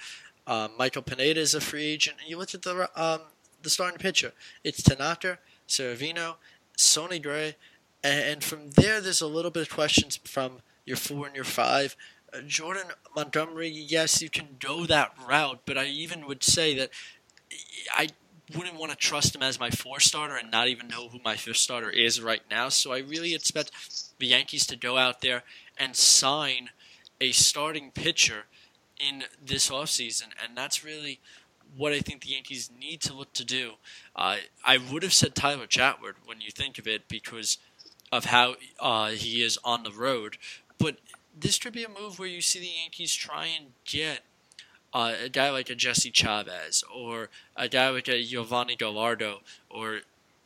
Um, Michael Pineda is a free agent. And you look at the um, the starting pitcher. It's Tanaka, Severino, Sonny Gray, and from there, there's a little bit of questions from your four and your five. Uh, Jordan Montgomery, yes, you can go that route, but I even would say that I wouldn't want to trust him as my four starter and not even know who my fifth starter is right now. So I really expect the Yankees to go out there and sign a starting pitcher in this offseason. And that's really what I think the Yankees need to look to do. Uh, I would have said Tyler Chatwood when you think of it because of how uh, he is on the road. But this could be a move where you see the Yankees try and get uh, a guy like a Jesse Chavez or a guy like a Yovani Gallardo or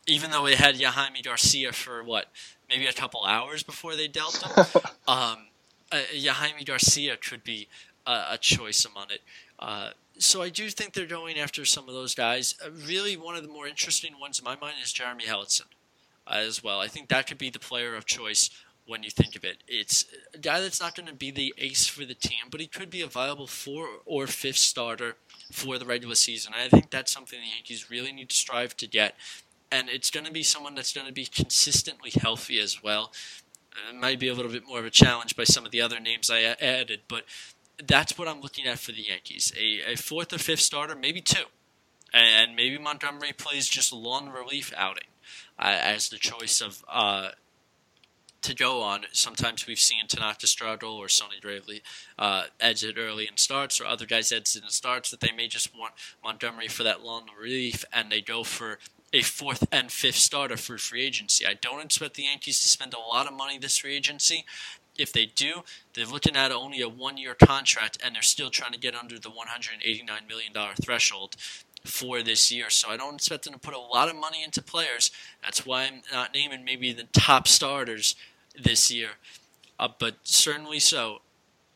even though they had Jaime Garcia for what maybe a couple hours before they dealt him, um, uh, Garcia could be a, a choice among it. Uh, so I do think they're going after some of those guys. Uh, really, one of the more interesting ones in my mind is Jeremy Hellickson uh, as well. I think that could be the player of choice when you think of it. It's a guy that's not going to be the ace for the team, but he could be a viable four or fifth starter for the regular season. I think that's something the Yankees really need to strive to get. And it's going to be someone that's going to be consistently healthy as well. It might be a little bit more of a challenge by some of the other names I added, but that's what I'm looking at for the Yankees. A, a fourth or fifth starter, maybe two. And maybe Montgomery plays just long relief outing uh, as the choice of uh, to go on. Sometimes we've seen Tanaka struggle or Sonny Gravely uh, exit early in starts, or other guys exit in starts that they may just want Montgomery for that long relief, and they go for a fourth and fifth starter for free agency. I don't expect the Yankees to spend a lot of money this free agency. If they do, they're looking at only a one year contract and they're still trying to get under the $189 million threshold for this year. So I don't expect them to put a lot of money into players. That's why I'm not naming maybe the top starters this year. Uh, but certainly so.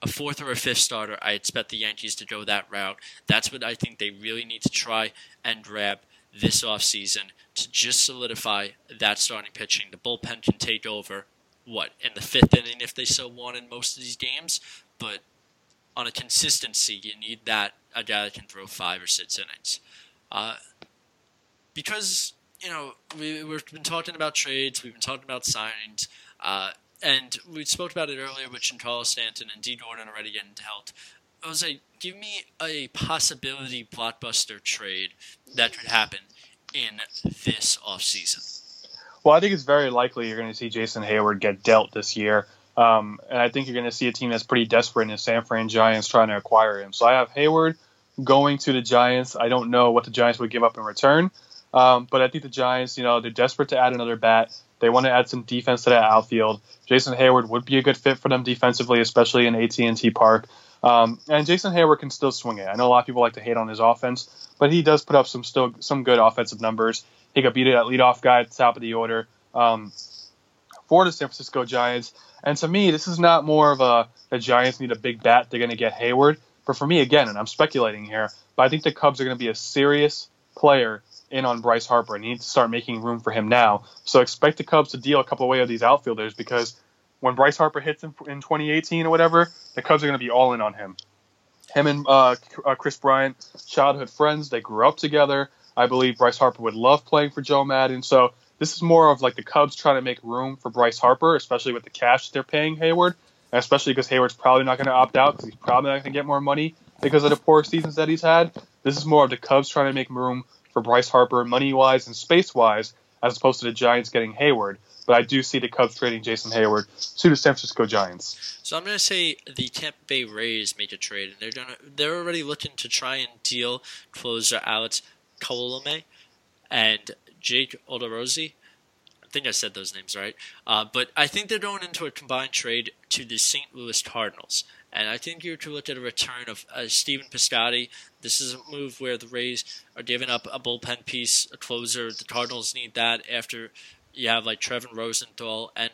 A fourth or a fifth starter, I expect the Yankees to go that route. That's what I think they really need to try and grab this offseason to just solidify that starting pitching. The bullpen can take over, what, in the fifth inning if they so want in most of these games, but on a consistency, you need that a guy that can throw five or six innings. Uh, because you know we, we've been talking about trades, we've been talking about signings, uh, and we spoke about it earlier with Giancarlo Stanton and Dee Gordon already getting dealt. Jose, give me a possibility blockbuster trade that could happen in this offseason. Well, I think it's very likely you're going to see Jason Heyward get dealt this year. Um, and I think you're going to see a team that's pretty desperate in the San Fran Giants trying to acquire him. So I have Heyward going to the Giants. I don't know what the Giants would give up in return. Um, but I think the Giants, you know, they're desperate to add another bat. They want to add some defense to that outfield. Jason Heyward would be a good fit for them defensively, especially in AT&T Park. Um, and Jason Heyward can still swing it. I know a lot of people like to hate on his offense, but he does put up some still some good offensive numbers. He could beat it at leadoff guy at the top of the order um, for the San Francisco Giants. And to me, this is not more of a the Giants need a big bat. They're going to get Heyward. But for me, again, and I'm speculating here, but I think the Cubs are going to be a serious player in on Bryce Harper and need to start making room for him now. So expect the Cubs to deal a couple away of these outfielders because when Bryce Harper hits in, in 2018 or whatever, the Cubs are going to be all in on him. Him and uh, uh, Kris Bryant, childhood friends, they grew up together. I believe Bryce Harper would love playing for Joe Maddon. So this is more of like the Cubs trying to make room for Bryce Harper, especially with the cash they're paying Heyward, especially because Heyward's probably not going to opt out because he's probably not going to get more money because of the poor seasons that he's had. This is more of the Cubs trying to make room for Bryce Harper, money wise and space wise, as opposed to the Giants getting Heyward. but I do see the Cubs trading Jason Heyward to the San Francisco Giants. So I'm going to say the Tampa Bay Rays make a trade, and they're gonna they're already looking to try and deal closer Alex Colome and Jake Odorizzi. I think I said those names right. Uh, but I think they're going into a combined trade to the St. Louis Cardinals. And I think you're to look at a return of uh, Stephen Piscotty. This is a move where the Rays are giving up a bullpen piece, a closer. The Cardinals need that after you have like Trevor Rosenthal and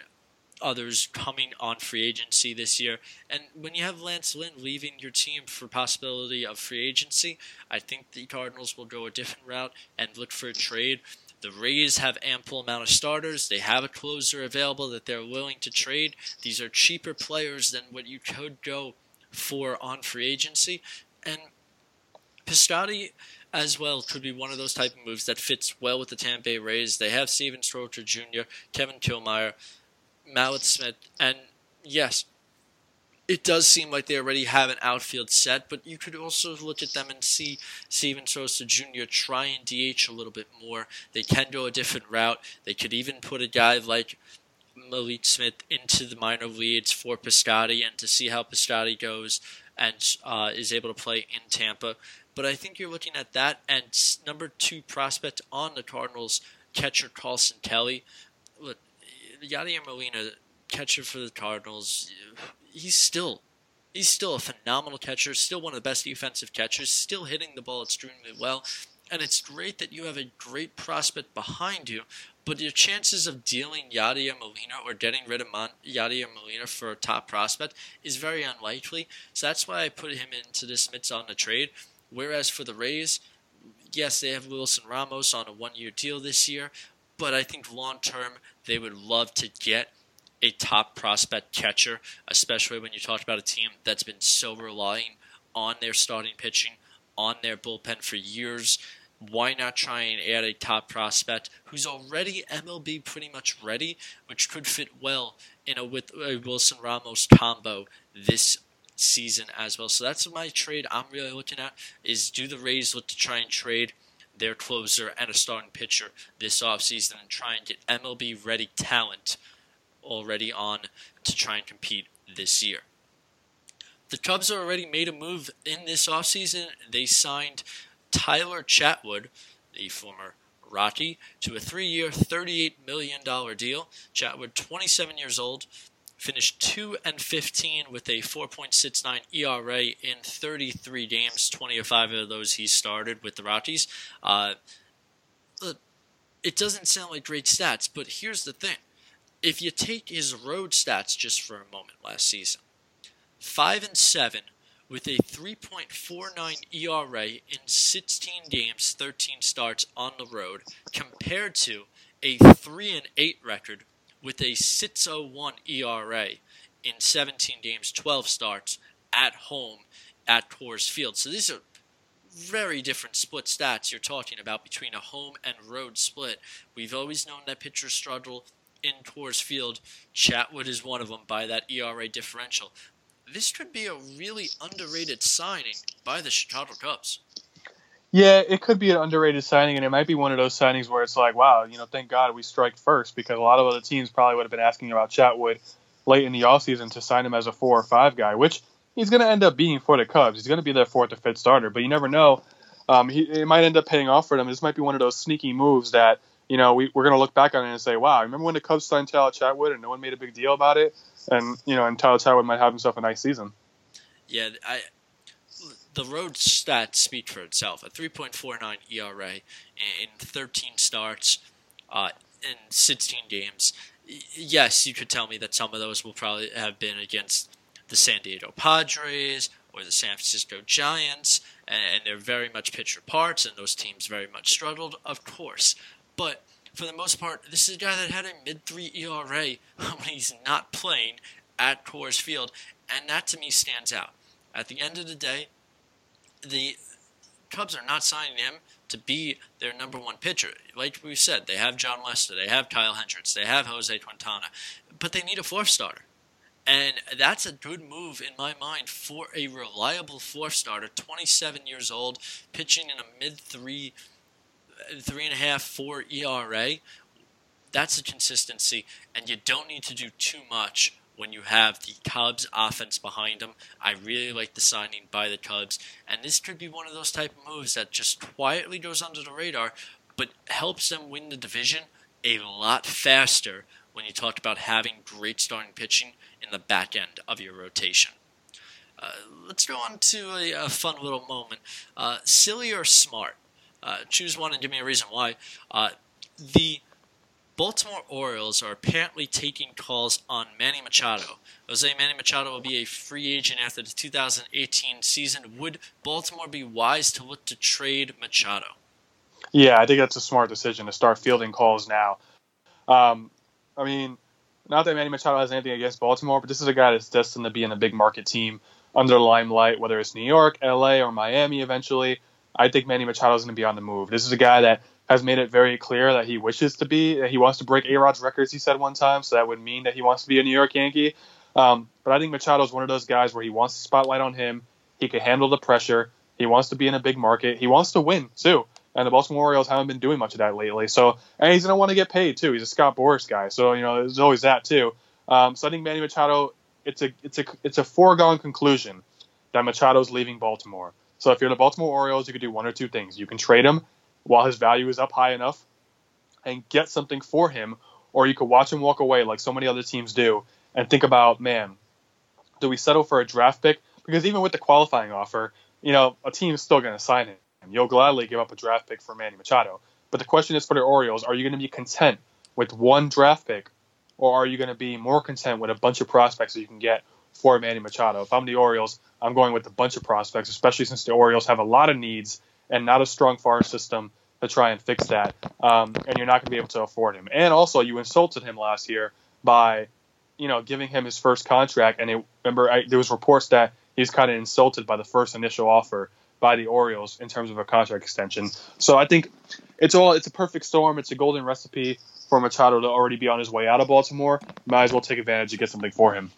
others coming on free agency this year. And when you have Lance Lynn leaving your team for possibility of free agency, I think the Cardinals will go a different route and look for a trade. The Rays have ample amount of starters. They have a closer available that they're willing to trade. These are cheaper players than what you could go for on free agency. And Piscotty as well could be one of those type of moves that fits well with the Tampa Bay Rays. They have Steven Strowger Jr., Kevin Kiermaier, Mallex Smith, and yes, it does seem like they already have an outfield set, but you could also look at them and see Steven Strowger Jr. try and DH a little bit more. They can go a different route. They could even put a guy like Mallex Smith into the minor leagues for Piscotty and to see how Piscotty goes and uh, is able to play in Tampa. But I think you're looking at that and number two prospect on the Cardinals, catcher Carson Kelly. Look, Yadier Molina, catcher for the Cardinals, he's still he's still a phenomenal catcher, still one of the best defensive catchers, still hitting the ball extremely well. And it's great that you have a great prospect behind you, but your chances of dealing Yadier Molina or getting rid of Mon- Yadier Molina for a top prospect is very unlikely. So that's why I put him into this midst on the trade. Whereas for the Rays, yes, they have Wilson Ramos on a one year deal this year, but I think long term they would love to get a top prospect catcher, especially when you talk about a team that's been so relying on their starting pitching, on their bullpen for years. Why not try and add a top prospect who's already MLB pretty much ready, which could fit well in a with a Wilson Ramos combo this season as well. So that's my trade I'm really looking at is do the Rays look to try and trade their closer and a starting pitcher this offseason and try and get MLB ready talent already on to try and compete this year. The Cubs have already made a move in this offseason. They signed Tyler Chatwood, the former Rocky, to a three year, $38 million deal. Chatwood, 27 years old, finished 2 and 15 with a 4.69 ERA in 33 games. 25 of those he started with the Rockies. Uh, it doesn't sound like great stats, but here's the thing if you take his road stats just for a moment last season, five and seven with a 3.49 ERA in 16 games, 13 starts on the road, compared to a 3 and 8 record with a 6.01 ERA in 17 games, 12 starts at home at Coors Field. So these are very different split stats you're talking about between a home and road split. We've always known that pitchers struggle in Coors Field. Chatwood is one of them by that ERA differential. This could be a really underrated signing by the Chicago Cubs. Yeah, it could be an underrated signing, and it might be one of those signings where it's like, wow, you know, thank God we strike first because a lot of other teams probably would have been asking about Chatwood late in the offseason to sign him as a four or five guy, which he's going to end up being for the Cubs. He's going to be their fourth or fifth starter, but you never know. Um, he, it might end up paying off for them. This might be one of those sneaky moves that you know, we, we're going to look back on it and say, wow, remember when the Cubs signed Tyler Chatwood and no one made a big deal about it? And, you know, and Tyler Chatwood might have himself a nice season. Yeah, I, the road stats speak for itself. A 3.49 ERA in 13 starts uh, in 16 games. Yes, you could tell me that some of those will probably have been against the San Diego Padres or the San Francisco Giants, and they're very much pitcher parts, and those teams very much struggled, of course. But for the most part, this is a guy that had a mid three ERA when he's not playing at Coors Field, and that to me stands out. At the end of the day, the Cubs are not signing him to be their number one pitcher. Like we said, they have Jon Lester, they have Kyle Hendricks, they have Jose Quintana, but they need a fourth starter. And that's a good move in my mind for a reliable fourth starter, 27 years old, pitching in a mid three three and a half, four ERA. That's the consistency, and you don't need to do too much when you have the Cubs offense behind them. I really like the signing by the Cubs, and this could be one of those type of moves that just quietly goes under the radar, but helps them win the division a lot faster when you talk about having great starting pitching in the back end of your rotation. Uh, let's go on to a, a fun little moment. Uh, silly or smart? Uh, choose one and give me a reason why. Uh, the Baltimore Orioles are apparently taking calls on Manny Machado. Jose Manny Machado will be a free agent after the 2018 season. Would Baltimore be wise to look to trade Machado? Yeah, I think that's a smart decision to start fielding calls now. Um, I mean, not that Manny Machado has anything against Baltimore, but this is a guy that's destined to be in a big market team under the limelight, whether it's New York, LA, or Miami eventually. I think Manny Machado is going to be on the move. This is a guy that has made it very clear that he wishes to be, that he wants to break A Rod's records, he said one time, so that would mean that he wants to be a New York Yankee. Um, but I think Machado is one of those guys where he wants the spotlight on him. He can handle the pressure. He wants to be in a big market. He wants to win, too. And the Baltimore Orioles haven't been doing much of that lately. So, and he's going to want to get paid, too. He's a Scott Boras guy. So, you know, there's always that, too. Um, so I think Manny Machado, it's a, it's a, it's a foregone conclusion that Machado's leaving Baltimore. So if you're the Baltimore Orioles, you could do one or two things. You can trade him while his value is up high enough and get something for him, or you could watch him walk away like so many other teams do and think about, man, do we settle for a draft pick? Because even with the qualifying offer, you know, a team's still going to sign him. You'll gladly give up a draft pick for Manny Machado. But the question is for the Orioles, are you going to be content with one draft pick, or are you going to be more content with a bunch of prospects that you can get for Manny Machado? If I'm the Orioles, I'm going with a bunch of prospects, especially since the Orioles have a lot of needs and not a strong farm system to try and fix that. Um, and you're not going to be able to afford him. And also, you insulted him last year by, you know, giving him his first contract. And it, remember, I, there was reports that he was kind of insulted by the first initial offer by the Orioles in terms of a contract extension. So I think it's all it's a perfect storm. It's a golden recipe for Machado to already be on his way out of Baltimore. Might as well take advantage and get something for him.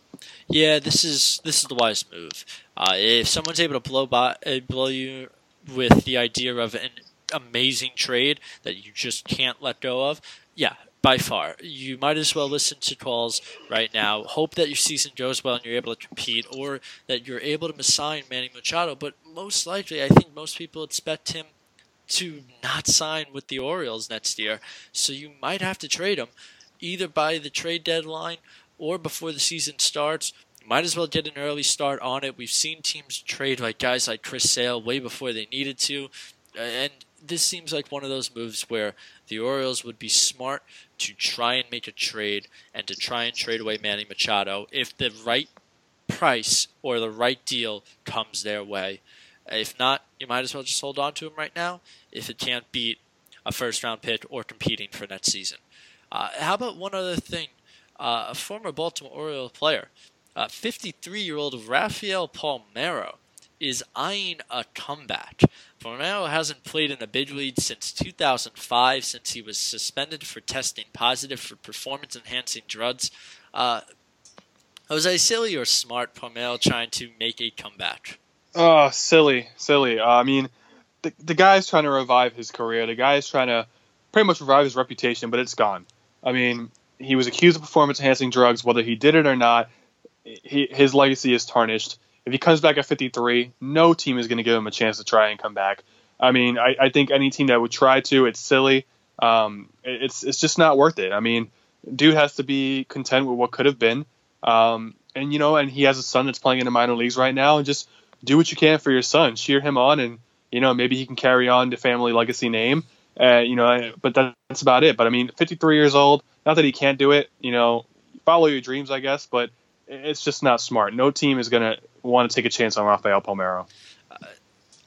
Yeah, this is this is the wise move. Uh, if someone's able to blow by, uh, blow you with the idea of an amazing trade that you just can't let go of, yeah, by far. You might as well listen to calls right now. Hope that your season goes well and you're able to compete, or that you're able to sign Manny Machado. But most likely, I think most people expect him to not sign with the Orioles next year. So you might have to trade him either by the trade deadline or before the season starts. Might as well get an early start on it. We've seen teams trade like guys like Chris Sale way before they needed to. And this seems like one of those moves where the Orioles would be smart to try and make a trade and to try and trade away Manny Machado if the right price or the right deal comes their way. If not, you might as well just hold on to him right now if it can't beat a first round pick or competing for next season. Uh, how about one other thing? Uh, a former Baltimore Orioles player, 53 year old Rafael Palmeiro, is eyeing a comeback. Palmeiro hasn't played in the big league since 2005, since he was suspended for testing positive for performance enhancing drugs. Uh, Jose, silly or smart Palmeiro trying to make a comeback? Oh, silly, silly. Uh, I mean, the, the guy's trying to revive his career. The guy's trying to pretty much revive his reputation, but it's gone. I mean, he was accused of performance enhancing drugs, whether he did it or not. He, his legacy is tarnished. If he comes back at 53, no team is going to give him a chance to try and come back. I mean, I, I think any team that would try to, it's silly. Um, it's it's just not worth it. I mean, dude has to be content with what could have been. Um, and you know, and he has a son that's playing in the minor leagues right now, and just do what you can for your son. Cheer him on, and you know, maybe he can carry on the family legacy name. Uh, you know, but that's about it. But I mean, 53 years old. Not that he can't do it. You know, follow your dreams, I guess. But it's just not smart. No team is going to want to take a chance on Rafael Palmeiro. Uh,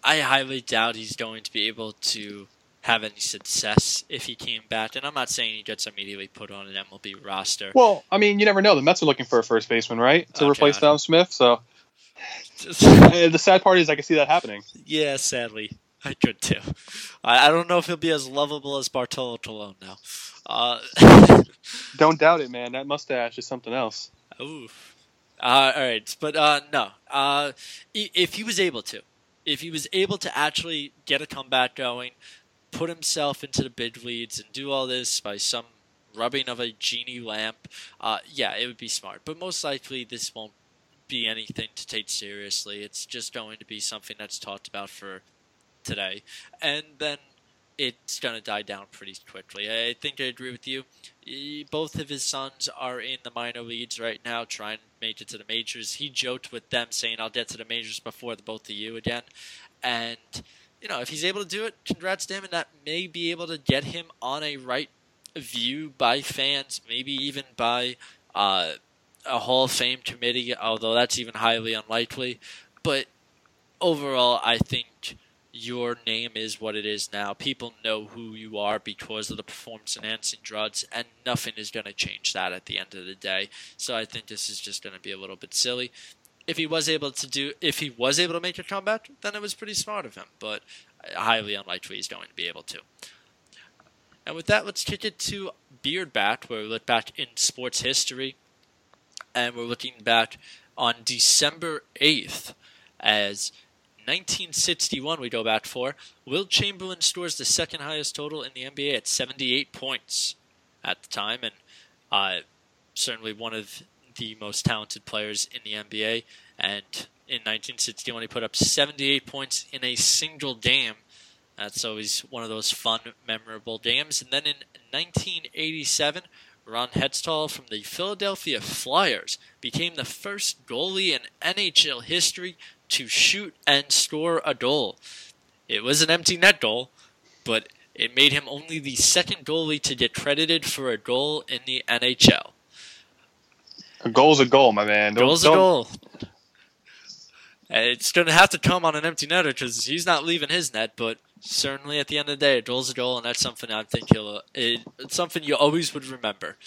I highly doubt he's going to be able to have any success if he came back. And I'm not saying he gets immediately put on an MLB roster. Well, I mean, you never know. The Mets are looking for a first baseman, right, to Oh, replace. Dom Smith. So the sad part is, I can see that happening. yeah, sadly, I could too. I, I don't know if he'll be as lovable as Bartolo Colon now. Uh, Don't doubt it, man. That mustache is something else. Oof. Uh, all right, but uh, no. Uh, if he was able to, if he was able to actually get a comeback going, put himself into the big leads, and do all this by some rubbing of a genie lamp, uh, yeah, it would be smart. But most likely, this won't be anything to take seriously. It's just going to be something that's talked about for today, and then it's going to die down pretty quickly. I think I agree with you. Both of his sons are in the minor leagues right now, trying to make it to the majors. He joked with them, saying, "I'll get to the majors before the both of you again," and you know, if he's able to do it, congrats to him, and that may be able to get him on a right view by fans, maybe even by uh, a Hall of Fame committee, although that's even highly unlikely. But overall, I think your name is what it is now. People know who you are because of the performance enhancing drugs, and nothing is going to change that at the end of the day. So I think this is just going to be a little bit silly if he was able to do if he was able to make a comeback, then it was pretty smart of him. But highly unlikely he's going to be able to. And with that, let's kick it to Beard Bat, where we look back in sports history, and we're looking back on December eighth as 1961 we go back for. Wilt Chamberlain scores the second highest total in the NBA at 78 points at the time, and uh, certainly one of the most talented players in the NBA. And in 1961, he put up 78 points in a single game. That's always one of those fun, memorable games. And then in 1987, Ron Hextall from the Philadelphia Flyers became the first goalie in NHL history to shoot and score a goal. It was an empty net goal, but it made him only the second goalie to get credited for a goal in the NHL. A goal's a goal, my man. Don't, goal's don't... a goal. It's going to have to come on an empty netter because he's not leaving his net, but certainly at the end of the day, a goal's a goal, and that's something I think he'll. It, it's something you always would remember.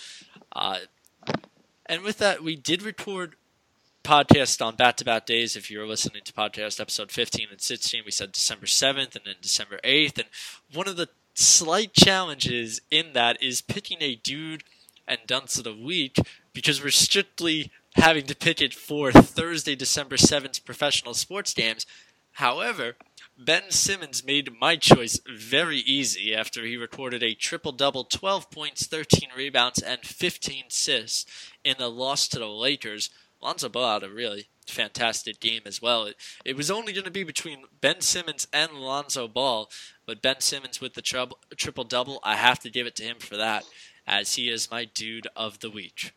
Uh, and with that, we did record podcast on back to back days. If you're listening to podcast episode 15 and 16, we said December 7th and then December 8th. And one of the slight challenges in that is picking a dude and dunce of the week because we're strictly having to pick it for Thursday, December 7th professional sports games. However, Ben Simmons made my choice very easy after he recorded a triple double 12 points, 13 rebounds, and 15 assists in the loss to the Lakers. Lonzo Ball had a really fantastic game as well. It, it was only going to be between Ben Simmons and Lonzo Ball, but Ben Simmons with the trouble, triple double, I have to give it to him for that, as he is my dude of the week.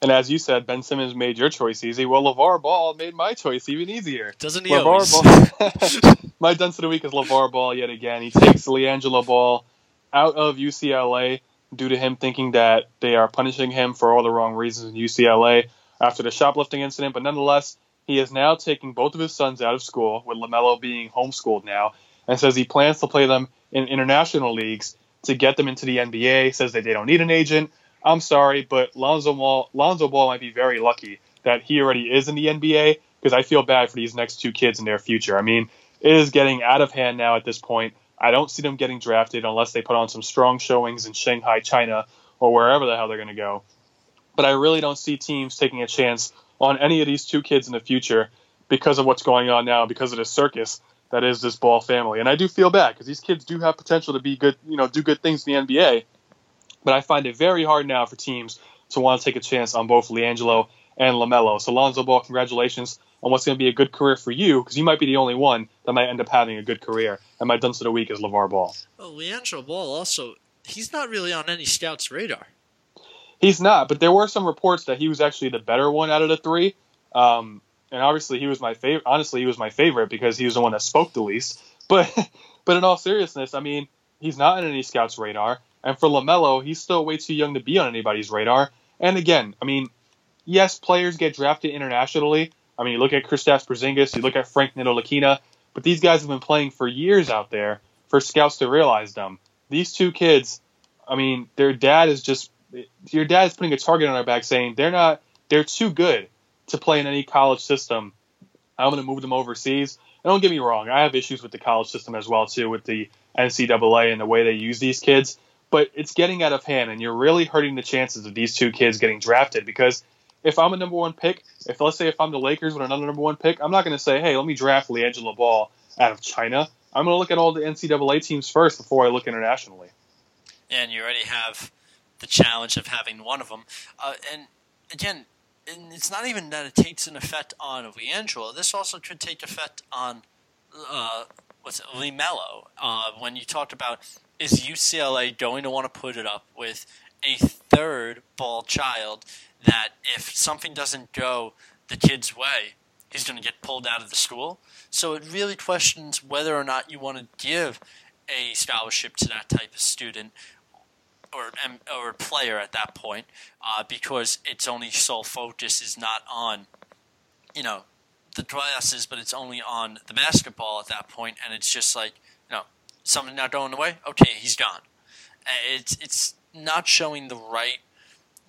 And as you said, Ben Simmons made your choice easy. Well, LaVar Ball made my choice even easier. Doesn't he LaVar? Ball, my dunce of the week is LaVar Ball yet again. He takes LiAngelo Ball out of UCLA due to him thinking that they are punishing him for all the wrong reasons in UCLA after the shoplifting incident. But nonetheless, he is now taking both of his sons out of school, with LaMelo being homeschooled now, and says he plans to play them in international leagues to get them into the NBA. Says that they don't need an agent I'm sorry, but Lonzo Ball, Lonzo Ball might be very lucky that he already is in the NBA because I feel bad for these next two kids in their future. I mean, it is getting out of hand now at this point. I don't see them getting drafted unless they put on some strong showings in Shanghai, China, or wherever the hell they're going to go. But I really don't see teams taking a chance on any of these two kids in the future because of what's going on now, because of the circus that is this Ball family. And I do feel bad because these kids do have potential to be good, you know, do good things in the NBA. But I find it very hard now for teams to want to take a chance on both LiAngelo and LaMelo. So, Lonzo Ball, congratulations on what's going to be a good career for you because you might be the only one that might end up having a good career. And my dunce of the week is LaVar Ball. Well, LiAngelo Ball also, he's not really on any scouts' radar. He's not, but there were some reports that he was actually the better one out of the three. Um, and obviously, he was my favorite. Honestly, he was my favorite because he was the one that spoke the least. But, but in all seriousness, I mean, he's not on any scouts' radar. And for LaMelo, he's still way too young to be on anybody's radar. And again, I mean, yes, players get drafted internationally. I mean, you look at Kristaps Porzingis, you look at Frank Ntilikina, but these guys have been playing for years out there for scouts to realize them. These two kids, I mean, their dad is just your dad is putting a target on our back, saying they're not, they're too good to play in any college system. I'm going to move them overseas. And don't get me wrong, I have issues with the college system as well too, with the NCAA and the way they use these kids but it's getting out of hand, and you're really hurting the chances of these two kids getting drafted. Because if I'm a number one pick, if let's say if I'm the Lakers with another number one pick, I'm not going to say, hey, let me draft LiAngelo Ball out of China. I'm going to look at all the NCAA teams first before I look internationally. And you already have the challenge of having one of them. Uh, and again, and it's not even that it takes an effect on LiAngelo. This also could take effect on uh, what's it, LaMelo. Uh, when you talked about is UCLA going to want to put it up with a third ball child that if something doesn't go the kid's way, he's going to get pulled out of the school. So it really questions whether or not you want to give a scholarship to that type of student or or player at that point, uh, because its only sole focus is not on, you know, the classes, but it's only on the basketball at that point, and it's just like, you know, something not going the way. Okay, he's gone. It's it's not showing the right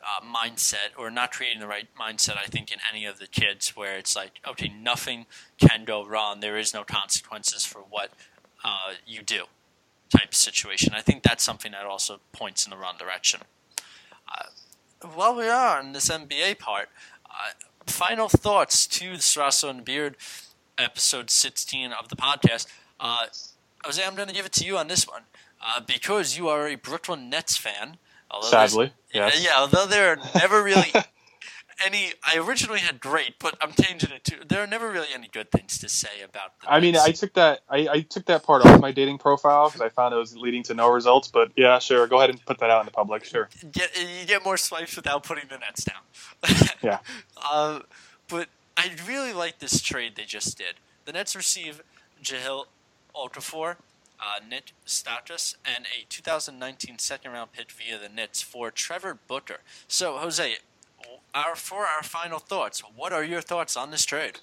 uh, mindset or not creating the right mindset, I think, in any of the kids where it's like, okay, nothing can go wrong. There is no consequences for what uh, you do type situation. I think that's something that also points in the wrong direction. Uh, while we are on this NBA part, uh, final thoughts to the Sarasso and Beard episode 16 of the podcast. Uh, Jose, I'm going to give it to you on this one uh, because you are a Brooklyn Nets fan. Sadly, yes. Yeah, although they're never really any. I originally had great, but I'm changing it to. There are never really any good things to say about. I mean, I took that. I, I took that part off my dating profile because I found it was leading to no results. But yeah, sure. Go ahead and put that out in the public. Sure. Get you get more swipes without putting the nets down. yeah. Uh, but I really like this trade they just did. The Nets receive Jahlil Okafor, uh, Nik Stauskas, and a 2019 second round pick via the Nets for Trevor Booker. So, Jose, our for our final thoughts. What are your thoughts on this trade?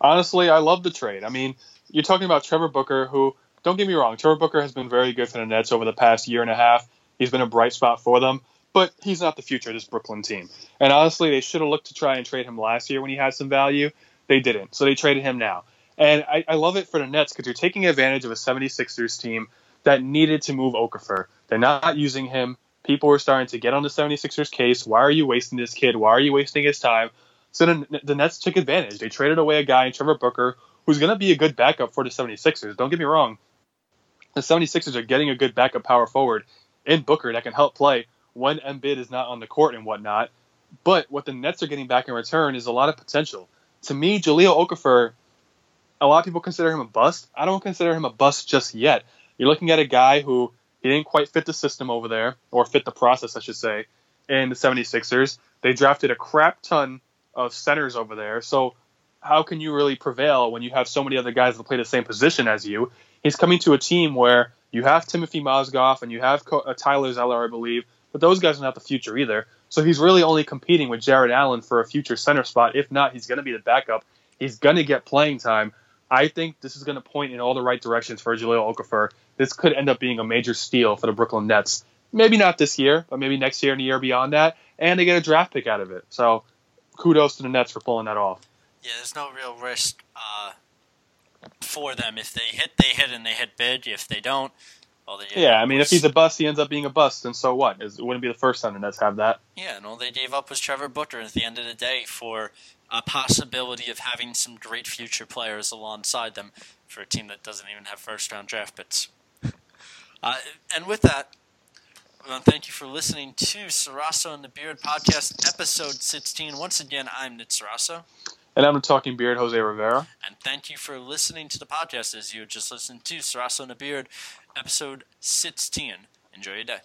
Honestly, I love the trade. I mean, you're talking about Trevor Booker, who don't get me wrong, Trevor Booker has been very good for the Nets over the past year and a half. He's been a bright spot for them, but he's not the future of this Brooklyn team. And honestly, they should have looked to try and trade him last year when he had some value. They didn't, so they traded him now. And I, I love it for the Nets because you're taking advantage of a 76ers team that needed to move Okafor. They're not using him people were starting to get on the 76ers case. Why are you wasting this kid? Why are you wasting his time? So then the Nets took advantage. They traded away a guy in Trevor Booker who's going to be a good backup for the 76ers. Don't get me wrong. The 76ers are getting a good backup power forward in Booker that can help play when Embiid is not on the court and whatnot. But what the Nets are getting back in return is a lot of potential. To me, Jahlil Okafor, a lot of people consider him a bust. I don't consider him a bust just yet. You're looking at a guy who – he didn't quite fit the system over there, or fit the process, I should say, in the 76ers. They drafted a crap ton of centers over there. So how can you really prevail when you have so many other guys that play the same position as you? He's coming to a team where you have Timofey Mozgov and you have uh, Tyler Zeller, I believe, but those guys are not the future either. So he's really only competing with Jarrett Allen for a future center spot. If not, he's going to be the backup. He's going to get playing time. I think this is going to point in all the right directions for Jahlil Okafor. This could end up being a major steal for the Brooklyn Nets. Maybe not this year, but maybe next year and the year beyond that. And they get a draft pick out of it. So kudos to the Nets for pulling that off. Yeah, there's no real risk uh, for them. If they hit, they hit, and they hit big. If they don't, well, they yeah. I mean, if he's a bust, he ends up being a bust, and so what? It wouldn't be the first time the Nets have that. Yeah, and all they gave up was Trevor Booker at the end of the day for a possibility of having some great future players alongside them for a team that doesn't even have first round draft picks. Uh, and with that, well, thank you for listening to Sarasso and the Beard podcast, episode 16. Once again, I'm Nit Sarasso. And I'm the Talking Beard, Jose Rivera. And thank you for listening to the podcast as you just listened to Sarasso and the Beard, episode 16. Enjoy your day.